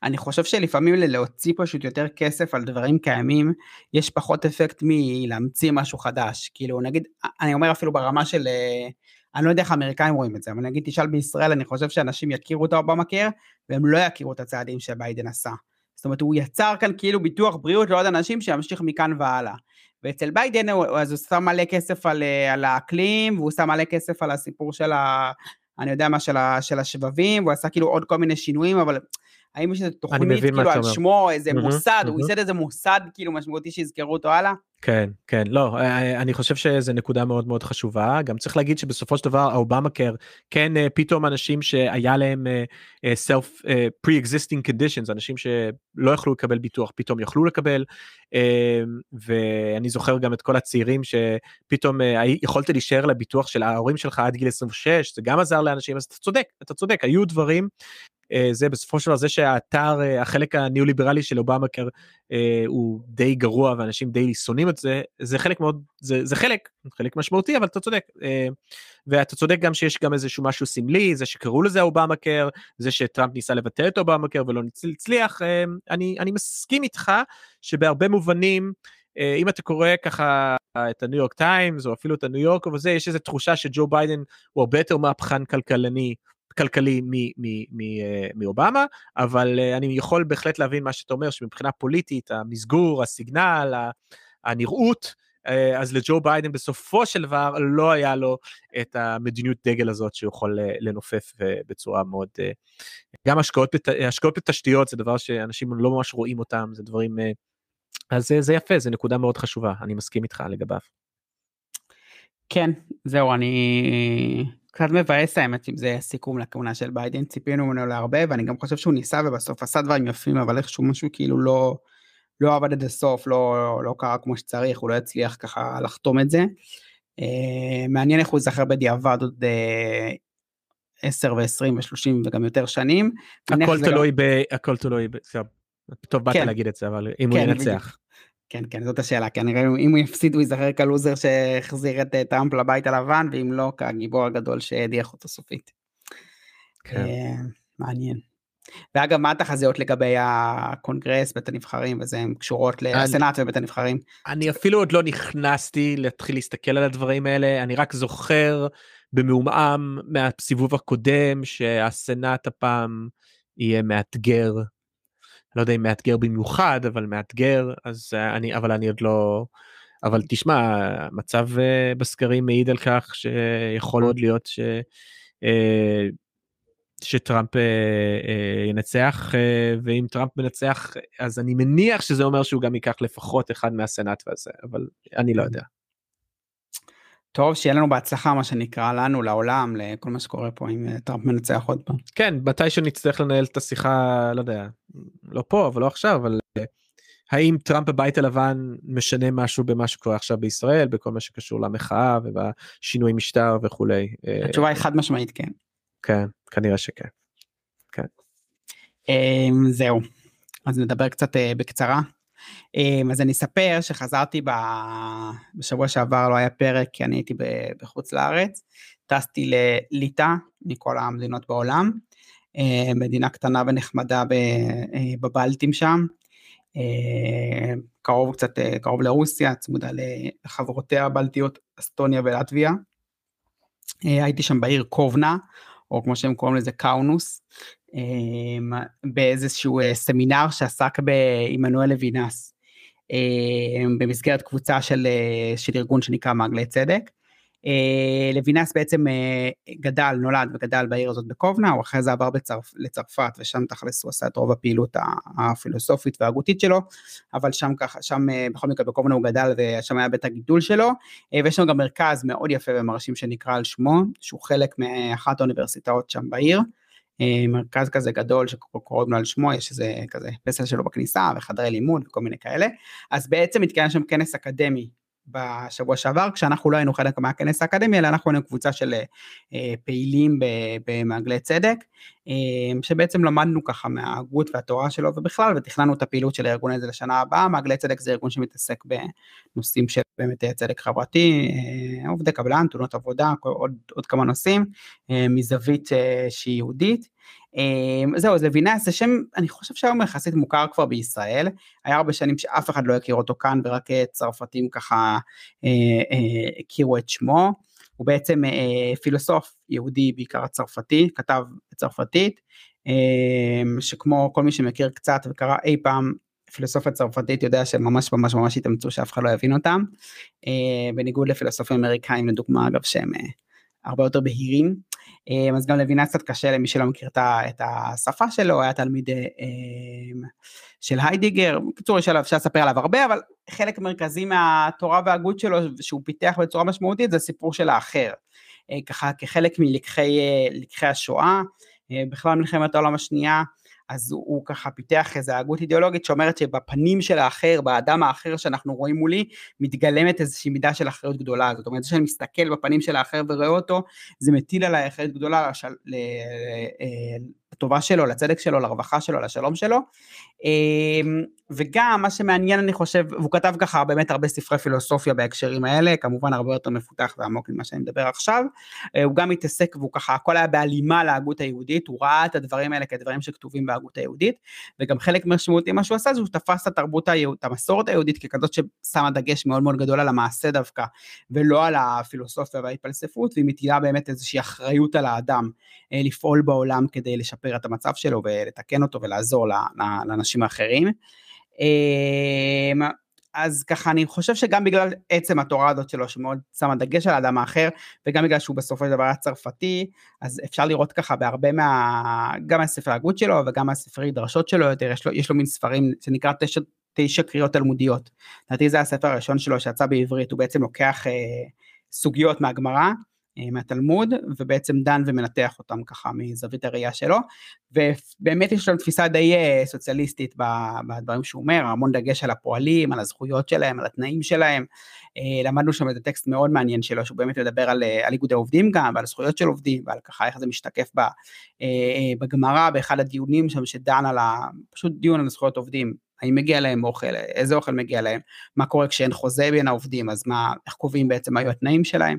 אני חושב שלפעמים להוציא פשוט יותר כסף על דברים קיימים, יש פחות אפקט מלהמציא משהו חדש. כאילו, נגיד, אני אומר אפילו ברמה של, אה, אני לא יודע איך האמריקאים רואים את זה, אבל נגיד תשאל בישראל, אני חושב שאנשים יכירו את האובמה קר, והם לא יכירו את הצעדים שביידן עשה. זאת אומרת, הוא יצר כאן כאילו ביטוח בריאות לעוד אנשים שימשיך מכאן והלאה. ואצל ביידן אז הוא שם מלא כסף על, אה, על האקלים, והוא שם מלא כסף על הסיפור של ה... אני יודע מה, של, ה, של השבבים, והוא עשה כאילו עוד כל מיני שינויים, אבל האם יש איזה תוכנית כאילו על שמו, איזה mm-hmm, מוסד, mm-hmm. הוא ייסד איזה מוסד כאילו משמעותי שיזכרו אותו הלאה? כן כן. לא אה, אה, אני חושב שזה נקודה מאוד מאוד חשובה. גם צריך להגיד שבסופו של דבר האובמה קר כן אה, פתאום אנשים שהיה להם self pre-existing conditions אנשים שלא יכלו לקבל ביטוח פתאום יכלו לקבל ואני זוכר גם את כל הצעירים שפתאום יכולת להישאר לביטוח של ההורים שלך עד גיל 26 זה גם עזר לאנשים אז אתה צודק אתה צודק. היו דברים זה בסופו של דבר זה שהאתר אה, החלק הניאו-ליברלי של אובמה אה, הוא די גרוע ואנשים די שונאים את זה זה חלק מאוד זה, זה חלק חלק משמעותי אבל אתה צודק ואתה צודק גם שיש גם איזשהו משהו סמלי זה שקראו לזה אובמה קר זה שטראמפ ניסה לבטל את אובמה קר ולא הצליח אני אני מסכים איתך שבהרבה מובנים. אם אתה קורא ככה את הניו יורק טיימס או אפילו את הניו יורקר וזה יש איזה תחושה שג'ו ביידן הוא הרבה יותר מהפכן כלכלני כלכלי אה, מאובמה, אבל אה, אני יכול בהחלט להבין מה שאתה אומר, שמבחינה פוליטית, המסגור, הסיגנל, הנראות, אה, אז לג'ו ביידן בסופו של דבר לא היה לו את המדיניות דגל הזאת שהוא יכול לנופף בצורה מאוד, גם השקעות, בת, השקעות בתשתיות זה דבר שאנשים לא ממש רואים אותם, זה דברים, אז זה, זה יפה, זה נקודה מאוד חשובה, אני מסכים איתך לגביו. כן, זהו, אני קצת מבאס האמת אם זה סיכום לכהונה של ביידן, ציפינו ממנו להרבה ואני גם חושב שהוא ניסה ובסוף עשה דברים יפים אבל איכשהו משהו כאילו לא, לא עבד עד הסוף, לא, לא קרה כמו שצריך, הוא לא הצליח ככה לחתום את זה. Uh, מעניין איך הוא ייזכר בדיעבד עוד uh, 10 ו-20 ו-30 וגם יותר שנים. הכל תלוי גם... ב... הכל תלוי ב... טוב באת כן. להגיד את זה אבל אם כן, הוא ינצח. כן, כן, זאת השאלה, כנראה אם הוא יפסיד הוא ייזכר כלוזר שהחזיר את אה, טראמפ לבית הלבן, ואם לא, כגיבור הגדול שהדיח אותו סופית. כן. אה, מעניין. ואגב, מה התחזיות לגבי הקונגרס, בית הנבחרים, וזה, הן קשורות לסנאט ובית הנבחרים? אני אפילו עוד לא נכנסתי להתחיל להסתכל על הדברים האלה, אני רק זוכר במעומעם מהסיבוב הקודם שהסנאט הפעם יהיה מאתגר לא יודע אם מאתגר במיוחד אבל מאתגר אז אה, אני אבל אני עוד לא אבל תשמע המצב אה, בסקרים מעיד על כך שיכול עוד להיות ש... אה, שטראמפ ינצח ואם טראמפ מנצח אז אני מניח שזה אומר שהוא גם ייקח לפחות אחד מהסנאט וזה אבל אני לא יודע. טוב, שיהיה לנו בהצלחה מה שנקרא לנו, לעולם, לכל מה שקורה פה אם אה, טראמפ מנצח עוד פעם. כן, מתי שנצטרך לנהל את השיחה, לא יודע, לא פה, אבל לא עכשיו, אבל אה, האם טראמפ בבית הלבן משנה משהו במה שקורה עכשיו בישראל, בכל מה שקשור למחאה ובשינוי משטר וכולי? אה, התשובה היא חד משמעית כן. כן, כנראה שכן. כן. זהו. אז נדבר קצת בקצרה אז אני אספר שחזרתי בשבוע שעבר, לא היה פרק, כי אני הייתי בחוץ לארץ. טסתי לליטא, מכל המדינות בעולם. מדינה קטנה ונחמדה בבלטים שם. קרוב קצת, קרוב לרוסיה, צמודה לחברותיה הבלטיות, אסטוניה ולטביה. הייתי שם בעיר קובנה, או כמו שהם קוראים לזה קאונוס, אמ, באיזשהו אה, סמינר שעסק בעמנואל לוינס, אמ, במסגרת קבוצה של, אה, של ארגון שנקרא מעגלי צדק. אה, לוינס בעצם גדל, נולד וגדל בעיר הזאת בקובנה, הוא אחרי זה עבר בצרפ, לצרפת ושם תכלס הוא עשה את רוב הפעילות הפילוסופית וההגותית שלו, אבל שם ככה, שם בכל מקרה בקובנה הוא גדל ושם היה בית הגידול שלו, ויש לנו גם מרכז מאוד יפה ומרשים שנקרא על שמו, שהוא חלק מאחת האוניברסיטאות שם בעיר. מרכז כזה גדול שקוראים לו על שמו, יש איזה כזה פסל שלו בכניסה וחדרי לימוד וכל מיני כאלה. אז בעצם התקיים שם כנס אקדמי בשבוע שעבר, כשאנחנו לא היינו חלק מהכנס האקדמי, אלא אנחנו היינו קבוצה של אה, פעילים במעגלי צדק, אה, שבעצם למדנו ככה מההגות והתורה שלו ובכלל, ותכננו את הפעילות של הארגון הזה לשנה הבאה. מעגלי צדק זה ארגון שמתעסק בנושאים של באמת צדק חברתי, אה, עובדי קבלן, תאונות עבודה, עוד, עוד כמה נושאים, מזווית שהיא יהודית. אמ, זהו, אז לוינס זה שם, אני חושב שהיום יחסית מוכר כבר בישראל, היה הרבה שנים שאף אחד לא הכיר אותו כאן ורק אה, צרפתים ככה אה, אה, הכירו את שמו, הוא בעצם אה, פילוסוף יהודי בעיקר צרפתי, כתב בצרפתית, אה, שכמו כל מי שמכיר קצת וקרא אי פעם פילוסופיה צרפתית יודע שממש ממש ממש התאמצו שאף אחד לא יבין אותם, אה, בניגוד לפילוסופים אמריקאים לדוגמה אגב שהם אה, הרבה יותר בהירים. אמ, אז גם לוינה קצת קשה למי שלא מכיר את השפה שלו, היה תלמיד אמ, של היידיגר, בקיצור יש עליו, אפשר לספר עליו הרבה, אבל חלק מרכזי מהתורה וההגות שלו שהוא פיתח בצורה משמעותית זה הסיפור של האחר, אה, ככה כחלק מלקחי אה, השואה, אה, בכלל מלחמת העולם השנייה, אז הוא, הוא ככה פיתח איזו הגות אידיאולוגית שאומרת שבפנים של האחר, באדם האחר שאנחנו רואים מולי, מתגלמת איזושהי מידה של אחריות גדולה. זאת אומרת, כשאני מסתכל בפנים של האחר ורואה אותו, זה מטיל עליי אחריות גדולה לשל, לטובה שלו, לצדק שלו, לרווחה שלו, לשלום שלו. אמ, וגם מה שמעניין אני חושב, והוא כתב ככה באמת הרבה ספרי פילוסופיה בהקשרים האלה, כמובן הרבה יותר מפותח ועמוק ממה שאני מדבר עכשיו, אה, הוא גם התעסק והוא ככה, הכל היה בהלימה להגות היהודית, הוא ראה את הדברים האלה כדברים שכתובים בהגות היהודית, וגם חלק משמעותי מה שהוא עשה זה שהוא תפס את התרבות היהודית, המסורת היהודית ככזאת ששמה דגש מאוד מאוד גדול על המעשה דווקא, ולא על הפילוסופיה וההתפלספות, והיא מטילה באמת איזושהי אחריות על האדם אה, לפעול בעולם כדי לשפר את המצב שלו ולתקן אותו ולעזור לאנשים האחרים. אמ, אז ככה אני חושב שגם בגלל עצם התורה הזאת שלו שמאוד שמה דגש על האדם האחר וגם בגלל שהוא בסופו של דבר היה צרפתי אז אפשר לראות ככה בהרבה מה... גם מהספר ההגות שלו וגם מהספרי דרשות שלו יותר יש לו, יש לו מין ספרים שנקרא תשע, תשע קריאות תלמודיות. לדעתי זה הספר הראשון שלו שיצא בעברית הוא בעצם לוקח אה, סוגיות מהגמרא מהתלמוד ובעצם דן ומנתח אותם ככה מזווית הראייה שלו. ובאמת יש לנו תפיסה די אה, סוציאליסטית בדברים שהוא אומר המון דגש על הפועלים על הזכויות שלהם על התנאים שלהם. אה, למדנו שם איזה טקסט מאוד מעניין שלו שהוא באמת מדבר על, על איגודי עובדים גם ועל זכויות של עובדים ועל ככה איך זה משתקף בגמרא באחד הדיונים שם שדן על ה... פשוט דיון על זכויות עובדים האם מגיע להם אוכל, איזה אוכל מגיע להם, מה קורה כשאין חוזה בין העובדים, אז מה, איך קובעים בעצם מה היו התנאים שלהם,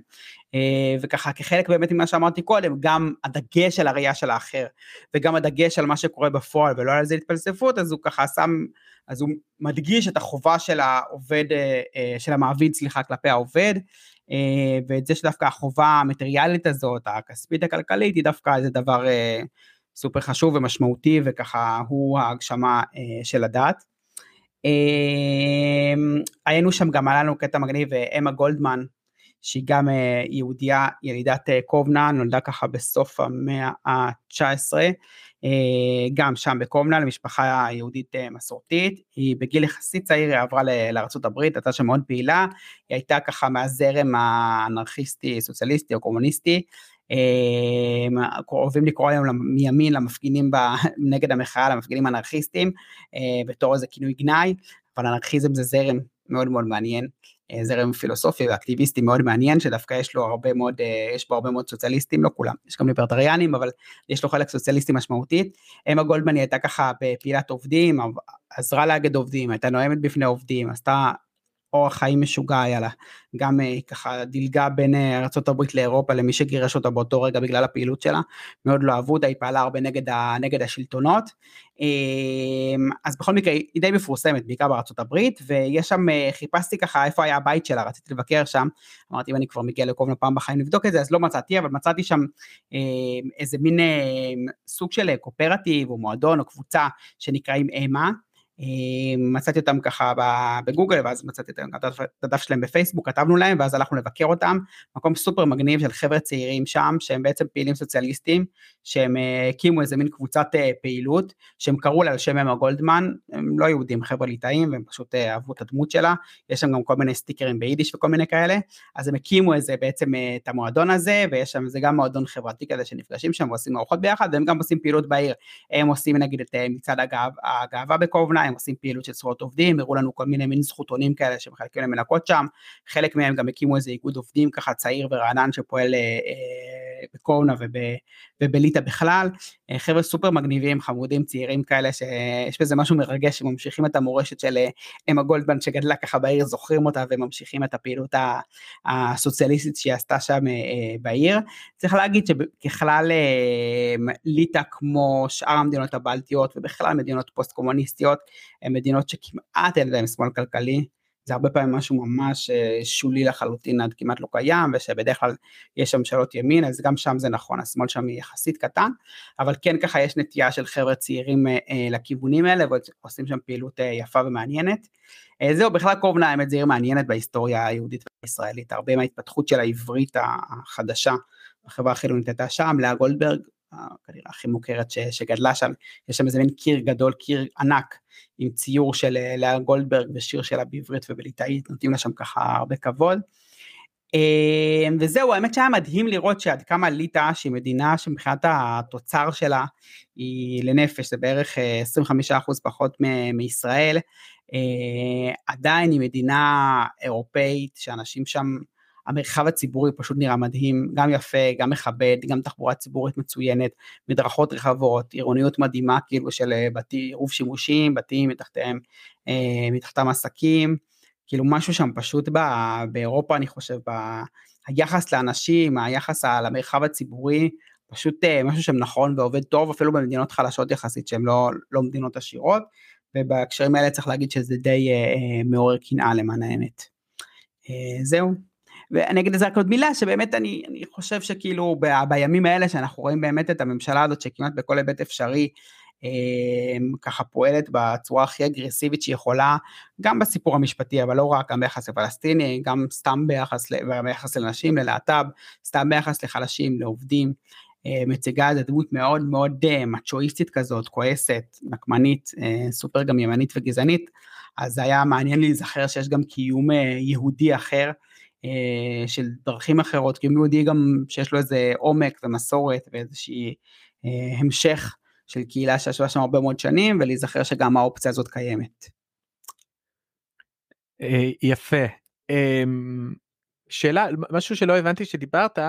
אה, וככה כחלק באמת ממה שאמרתי קודם, גם הדגש על הראייה של האחר, וגם הדגש על מה שקורה בפועל ולא על איזה התפלספות, אז הוא ככה שם, אז הוא מדגיש את החובה של העובד, אה, אה, של המעביד, סליחה, כלפי העובד, ואת זה שדווקא החובה המטריאלית הזאת, הכספית הכלכלית, היא דווקא איזה דבר סופר חשוב ומשמעותי, וככה הוא ההגשמה של הדת. היינו שם גם, לנו קטע מגניב, אמה גולדמן, שהיא גם אה, יהודייה, ילידת אה, קובנה, נולדה ככה בסוף המאה ה-19, אה, גם שם בקובנה, למשפחה יהודית מסורתית, היא בגיל יחסית צעיר היא עברה לארה"ב, הייתה שם מאוד פעילה, היא הייתה ככה מהזרם האנרכיסטי, סוציאליסטי או קומוניסטי, אוהבים לקרוא היום מימין למפגינים *laughs* נגד המחאה, למפגינים אנרכיסטים, בתור איזה כינוי גנאי, אבל אנרכיזם זה זרם מאוד מאוד מעניין. אה, זרם פילוסופי ואקטיביסטי מאוד מעניין, שדווקא יש לו הרבה מאוד, אה, יש בו הרבה מאוד סוציאליסטים, לא כולם, יש גם ליברטריאנים, אבל יש לו חלק סוציאליסטי משמעותית. אמה גולדמן היא הייתה ככה בפעילת עובדים, עזרה לאגד עובדים, הייתה נואמת בפני עובדים, עשתה אורח חיים משוגע היה לה. גם אה, ככה דילגה בין אה, ארה"ב לאירופה למי שגירש אותה באותו רגע בגלל הפעילות שלה. מאוד לא אהבו אותה, היא פעלה הרבה נגד, ה, נגד השלטונות. אמ, אז בכל מקרה היא די מפורסמת, בעיקר הברית, ויש שם, אה, חיפשתי ככה איפה היה הבית שלה, רציתי לבקר שם. אמרתי אם אני כבר מגיע לקובנה פעם בחיים לבדוק את זה, אז לא מצאתי, אבל מצאתי שם איזה מין סוג של קואפרטיב או מועדון או קבוצה שנקראים אמה. מצאתי אותם ככה בגוגל ואז מצאתי את הדף שלהם בפייסבוק כתבנו להם ואז הלכנו לבקר אותם. מקום סופר מגניב של חבר'ה צעירים שם שהם בעצם פעילים סוציאליסטים שהם אה, הקימו איזה מין קבוצת אה, פעילות שהם קראו לה על שם אמה גולדמן. הם לא יהודים חבר'ה ליטאים והם פשוט אה, אהבו את הדמות שלה. יש שם גם כל מיני סטיקרים ביידיש וכל מיני כאלה. אז הם הקימו איזה בעצם את המועדון הזה ויש שם זה גם מועדון חברתי כזה שנפגשים שם ועושים ארוחות ביחד והם גם עושים פעילות בעיר. הם עושים נגיד את מצעד הגאווה בקובנה הם עושים פעילות של זכויות עובדים, הראו לנו כל מיני מין זכותונים כאלה שמחלקים להם מנקות שם, חלק מהם גם הקימו איזה איגוד עובדים ככה צעיר ורענן שפועל אה, אה, בקורנה וב, ובליטא בכלל, אה, חבר'ה סופר מגניבים, חמודים, צעירים כאלה, שיש בזה משהו מרגש, שממשיכים את המורשת של אה, אמה גולדבן שגדלה ככה בעיר, זוכרים אותה וממשיכים את הפעילות הסוציאליסטית שהיא עשתה שם אה, בעיר. צריך להגיד שככלל ליטא כמו שאר המדינות הבלטיות ובכלל מדינות פוסט קומוניסטיות, הן מדינות שכמעט אין להן שמאל כלכלי, זה הרבה פעמים משהו ממש אה, שולי לחלוטין עד כמעט לא קיים ושבדרך כלל יש ממשלות ימין אז גם שם זה נכון השמאל שם יחסית קטן אבל כן ככה יש נטייה של חבר'ה צעירים אה, אה, לכיוונים האלה ועושים שם פעילות יפה ומעניינת. זהו בכלל קובנה האמת זה עיר מעניינת בהיסטוריה היהודית והישראלית הרבה מההתפתחות של העברית החדשה החברה החילונית הייתה שם לאה גולדברג כנראה הכי מוכרת ש, שגדלה שם, יש שם איזה מין קיר גדול, קיר ענק, עם ציור של אה, לאה גולדברג ושיר שלה בעברית ובליטאית, נותנים לה שם ככה הרבה כבוד. אה, וזהו, האמת שהיה מדהים לראות שעד כמה ליטא, שהיא מדינה שמבחינת התוצר שלה היא לנפש, זה בערך 25% אה, פחות מישראל, עדיין היא מדינה אירופאית שאנשים שם המרחב הציבורי פשוט נראה מדהים, גם יפה, גם מכבד, גם תחבורה ציבורית מצוינת, מדרכות רחבות, עירוניות מדהימה כאילו של אה, בתי, עירוב שימושים, בתים מתחתיהם, אה, מתחתם עסקים, כאילו משהו שם פשוט בא, באירופה אני חושב, ב, היחס לאנשים, היחס למרחב הציבורי, פשוט אה, משהו שם נכון ועובד טוב אפילו במדינות חלשות יחסית שהן לא, לא מדינות עשירות ובהקשרים האלה צריך להגיד שזה די אה, מעורר קנאה למען האמת. אה, זהו, ואני אגיד לזה רק עוד מילה שבאמת אני, אני חושב שכאילו ב, בימים האלה שאנחנו רואים באמת את הממשלה הזאת שכמעט בכל היבט אפשרי אה, ככה פועלת בצורה הכי אגרסיבית שהיא יכולה גם בסיפור המשפטי אבל לא רק גם ביחס לפלסטיני גם סתם ביחס, ביחס לנשים ללהט"ב סתם ביחס לחלשים לעובדים. אה, מציגה איזה דמות מאוד מאוד אה, מצ'ואיסטית כזאת כועסת נקמנית אה, סופר גם ימנית וגזענית. אז היה מעניין להיזכר שיש גם קיום יהודי אחר של דרכים אחרות, כי יהודי גם שיש לו איזה עומק ומסורת ואיזושהי אה, המשך של קהילה שישבה שם הרבה מאוד שנים, ולהיזכר שגם האופציה הזאת קיימת. אה, יפה. אמ, שאלה, משהו שלא הבנתי שדיברת,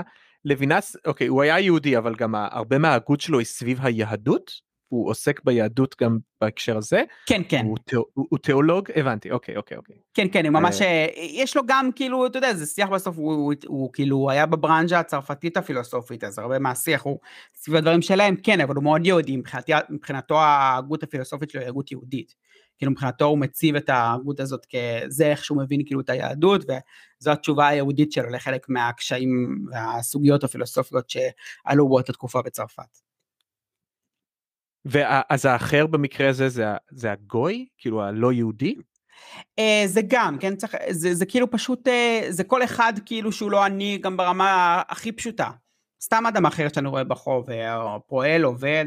לוינס, אוקיי, הוא היה יהודי, אבל גם הרבה מההגות שלו היא סביב היהדות? הוא עוסק ביהדות גם בהקשר הזה. כן כן. הוא, תא, הוא, הוא תיאולוג הבנתי אוקיי אוקיי אוקיי. כן כן הוא ממש אה, יש לו גם כאילו אתה יודע זה שיח בסוף הוא, הוא, הוא כאילו היה בברנז'ה הצרפתית הפילוסופית אז הרבה מהשיח הוא סביב הדברים שלהם כן אבל הוא מאוד יהודי מבחינת, מבחינתו ההגות הפילוסופית שלו היא הגות יהודית. כאילו מבחינתו הוא מציב את ההגות הזאת כזה איך שהוא מבין כאילו את היהדות וזו התשובה היהודית שלו לחלק מהקשיים והסוגיות הפילוסופיות שעלו באותה תקופה בצרפת. ואז האחר במקרה הזה זה, זה הגוי? כאילו הלא יהודי? Uh, זה גם, כן, צריך, זה, זה כאילו פשוט, uh, זה כל אחד כאילו שהוא לא אני גם ברמה הכי פשוטה. סתם אדם אחר שאני רואה ברחוב, אה, פועל, עובד,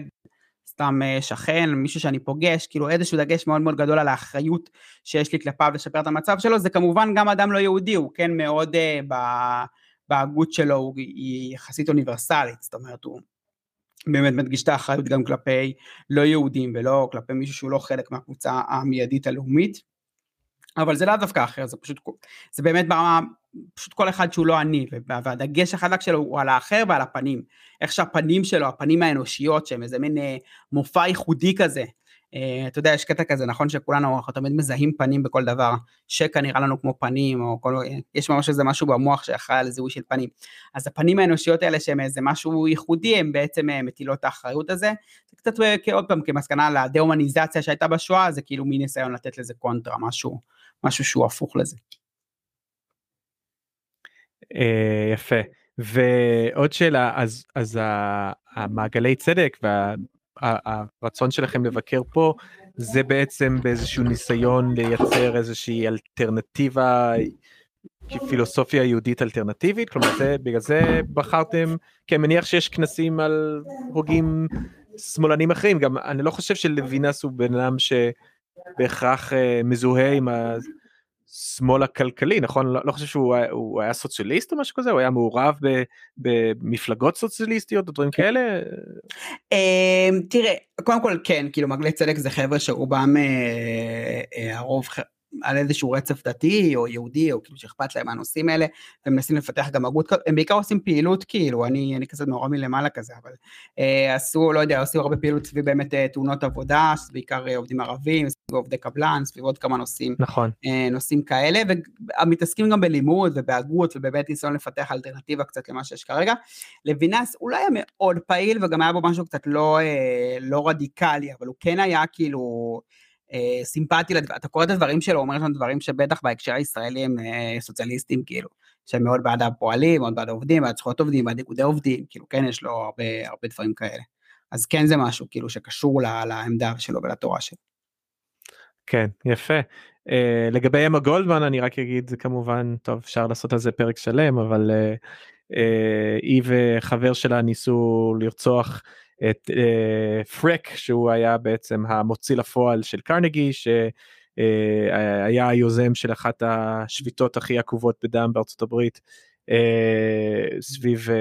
סתם שכן, מישהו שאני פוגש, כאילו איזשהו דגש מאוד מאוד גדול על האחריות שיש לי כלפיו לשפר את המצב שלו, זה כמובן גם אדם לא יהודי, הוא כן מאוד uh, בהגות שלו, הוא, היא יחסית אוניברסלית, זאת אומרת הוא באמת מדגיש את האחריות גם כלפי לא יהודים ולא כלפי מישהו שהוא לא חלק מהקבוצה המיידית הלאומית. אבל זה לאו דווקא אחר, זה פשוט, זה באמת ברמה, פשוט כל אחד שהוא לא אני, והדגש החזק שלו הוא על האחר ועל הפנים. איך שהפנים שלו, הפנים האנושיות, שהם איזה מין אה, מופע ייחודי כזה, אתה יודע, יש קטע כזה, נכון שכולנו, אנחנו תמיד מזהים פנים בכל דבר, שקע נראה לנו כמו פנים, או כל, יש ממש איזה משהו במוח שאחראי על זיהוי של פנים. אז הפנים האנושיות האלה שהם איזה משהו ייחודי, הם בעצם אה, מטילות האחריות הזה. זה קצת אה, עוד פעם כמסקנה לדה-הומניזציה שהייתה בשואה, זה כאילו מין ניסיון לתת לזה קונטרה, משהו, משהו שהוא הפוך לזה. יפה. ועוד שאלה, אז, אז המעגלי צדק וה... הרצון שלכם לבקר פה זה בעצם באיזשהו ניסיון לייצר איזושהי אלטרנטיבה פילוסופיה יהודית אלטרנטיבית כלומר זה בגלל זה בחרתם כי אני מניח שיש כנסים על הוגים שמאלנים אחרים. גם אני לא חושב שלוינס הוא בן אדם שבהכרח אה, מזוהה עם השמאל הכלכלי נכון לא, לא חושב שהוא הוא היה סוציאליסט או משהו כזה הוא היה מעורב ב, במפלגות סוציאליסטיות או דברים כן. כאלה. אמ, תראה קודם כל כן כאילו מגלי צדק זה חבר'ה שרובם אה, אה, הרוב על איזשהו רצף דתי או יהודי או כאילו שאכפת להם מהנושאים האלה ומנסים לפתח גם הגות הם בעיקר עושים פעילות כאילו אני אני כזה נורא מלמעלה כזה אבל אה, עשו לא יודע עשו הרבה פעילות סביב באמת אה, תאונות עבודה בעיקר אה, עובדים ערבים סביב עובדי קבלן סביב עוד כמה נושאים נכון אה, נושאים כאלה ומתעסקים גם בלימוד ובהגות ובאמת ניסיון לפתח אלטרנטיבה קצת למה שיש כרגע לוינס אולי היה מאוד פעיל וגם היה בו משהו קצת לא אה, לא רדיקלי אבל הוא כן היה כאילו. אה, סימפטי, אתה קורא את הדברים שלו, הוא אומר שם דברים שבטח בהקשר הישראלי הם אה, סוציאליסטים, כאילו, שהם מאוד בעד הפועלים, מאוד בעד העובדים, בעד זכויות עובדים, בעד איגודי עובדים, כאילו, כן, יש לו הרבה, הרבה דברים כאלה. אז כן זה משהו, כאילו, שקשור לה, לעמדה שלו ולתורה שלו. כן, יפה. Uh, לגבי אמה גולדמן, אני רק אגיד, כמובן, טוב, אפשר לעשות על זה פרק שלם, אבל uh, uh, היא וחבר שלה ניסו לרצוח את uh, פרק שהוא היה בעצם המוציא לפועל של קרנגי שהיה uh, היוזם של אחת השביתות הכי עקובות בדם בארצות הברית uh, סביב uh,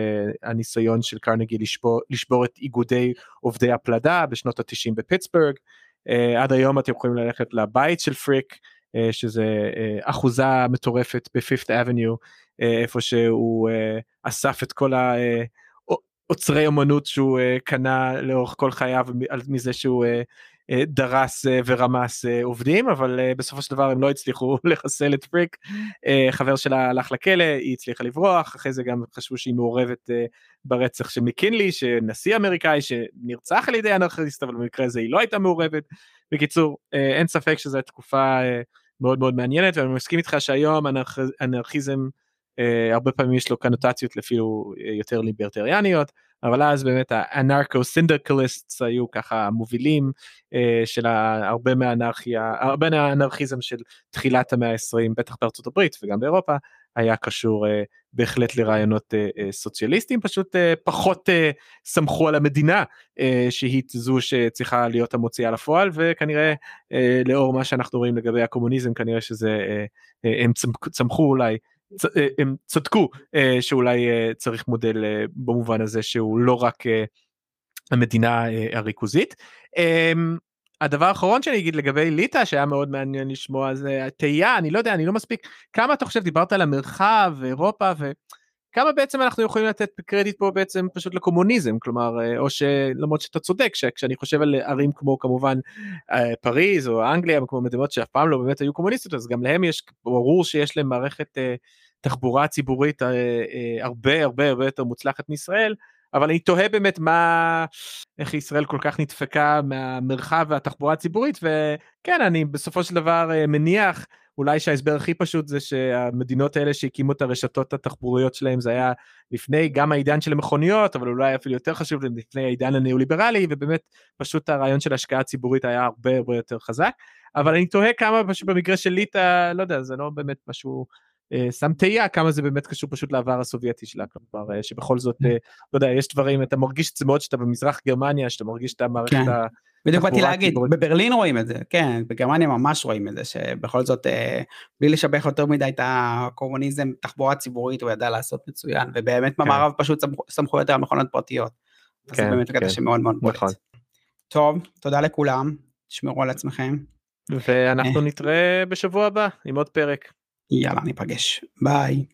הניסיון של קרנגי לשבור, לשבור את איגודי עובדי הפלדה בשנות התשעים בפיטסבורג. Uh, עד היום אתם יכולים ללכת לבית של פריק uh, שזה uh, אחוזה מטורפת ב Fifth Avenue uh, איפה שהוא אסף את כל ה... אוצרי אומנות שהוא uh, קנה לאורך כל חייו מזה שהוא uh, uh, דרס uh, ורמס uh, עובדים אבל uh, בסופו של דבר הם לא הצליחו *laughs* לחסל את פריק. uh, חבר שלה הלך לכלא היא הצליחה לברוח אחרי זה גם חשבו שהיא מעורבת uh, ברצח של מקינלי שנשיא אמריקאי שנרצח על ידי אנרכיסט אבל במקרה הזה היא לא הייתה מעורבת. בקיצור uh, אין ספק שזו תקופה uh, מאוד מאוד מעניינת ואני מסכים איתך שהיום אנרכיזם Uh, הרבה פעמים יש לו קנוטציות אפילו uh, יותר ליברטריאניות אבל אז באמת ה anarcho syndicalists היו ככה מובילים uh, של הרבה מהאנרכיה הרבה מהאנרכיזם של תחילת המאה ה-20 בטח בארצות הברית וגם באירופה היה קשור uh, בהחלט לרעיונות סוציאליסטיים פשוט פחות סמכו על המדינה שהיא זו שצריכה להיות המוציאה לפועל וכנראה לאור מה שאנחנו רואים לגבי הקומוניזם כנראה שזה הם צמחו אולי אה, הם צדקו אה, שאולי אה, צריך מודל במובן הזה שהוא לא רק המדינה הריכוזית. אמ, הדבר האחרון שאני אגיד לגבי ליטא שהיה מאוד מעניין לשמוע זה התהייה אני לא יודע אני לא מספיק כמה אתה חושב דיברת על המרחב אירופה וכמה בעצם אנחנו יכולים לתת קרדיט פה בעצם פשוט לקומוניזם? כלומר או שלמרות שאתה צודק שכשאני חושב על ערים כמו כמובן פריז או אנגליה כמו מדינות שאף פעם לא באמת היו קומוניסטיות אז גם להם יש ברור שיש להם מערכת תחבורה ציבורית אה, אה, הרבה הרבה הרבה יותר מוצלחת מישראל אבל אני תוהה באמת מה איך ישראל כל כך נדפקה מהמרחב והתחבורה הציבורית וכן אני בסופו של דבר אה, מניח אולי שההסבר הכי פשוט זה שהמדינות האלה שהקימו את הרשתות התחבוריות שלהם זה היה לפני גם העידן של המכוניות אבל אולי אפילו יותר חשוב לפני העידן הניאו-ליברלי ובאמת פשוט הרעיון של השקעה ציבורית היה הרבה הרבה יותר חזק. אבל אני תוהה כמה פשוט במקרה של ליטא לא יודע זה לא באמת משהו שם תהייה כמה זה באמת קשור פשוט לעבר הסובייטי שלה כלומר אה, שבכל זאת. אה, לא יודע יש דברים אתה מרגיש את זה מאוד שאתה במזרח גרמניה שאתה מרגיש את המערכת. כן. בדיוק באתי להגיד בברלין רואים את זה כן בגרמניה ממש רואים את זה שבכל זאת בלי לשבח יותר מדי את הקומוניזם תחבורה ציבורית הוא ידע לעשות מצוין ובאמת כן. במערב פשוט סמכו יותר מכונות פרטיות. כן, זה באמת קטע. שמאוד מאוד בולט. נכון. טוב תודה לכולם תשמרו על עצמכם. ואנחנו נתראה בשבוע הבא עם עוד פרק. יאללה ניפגש ביי.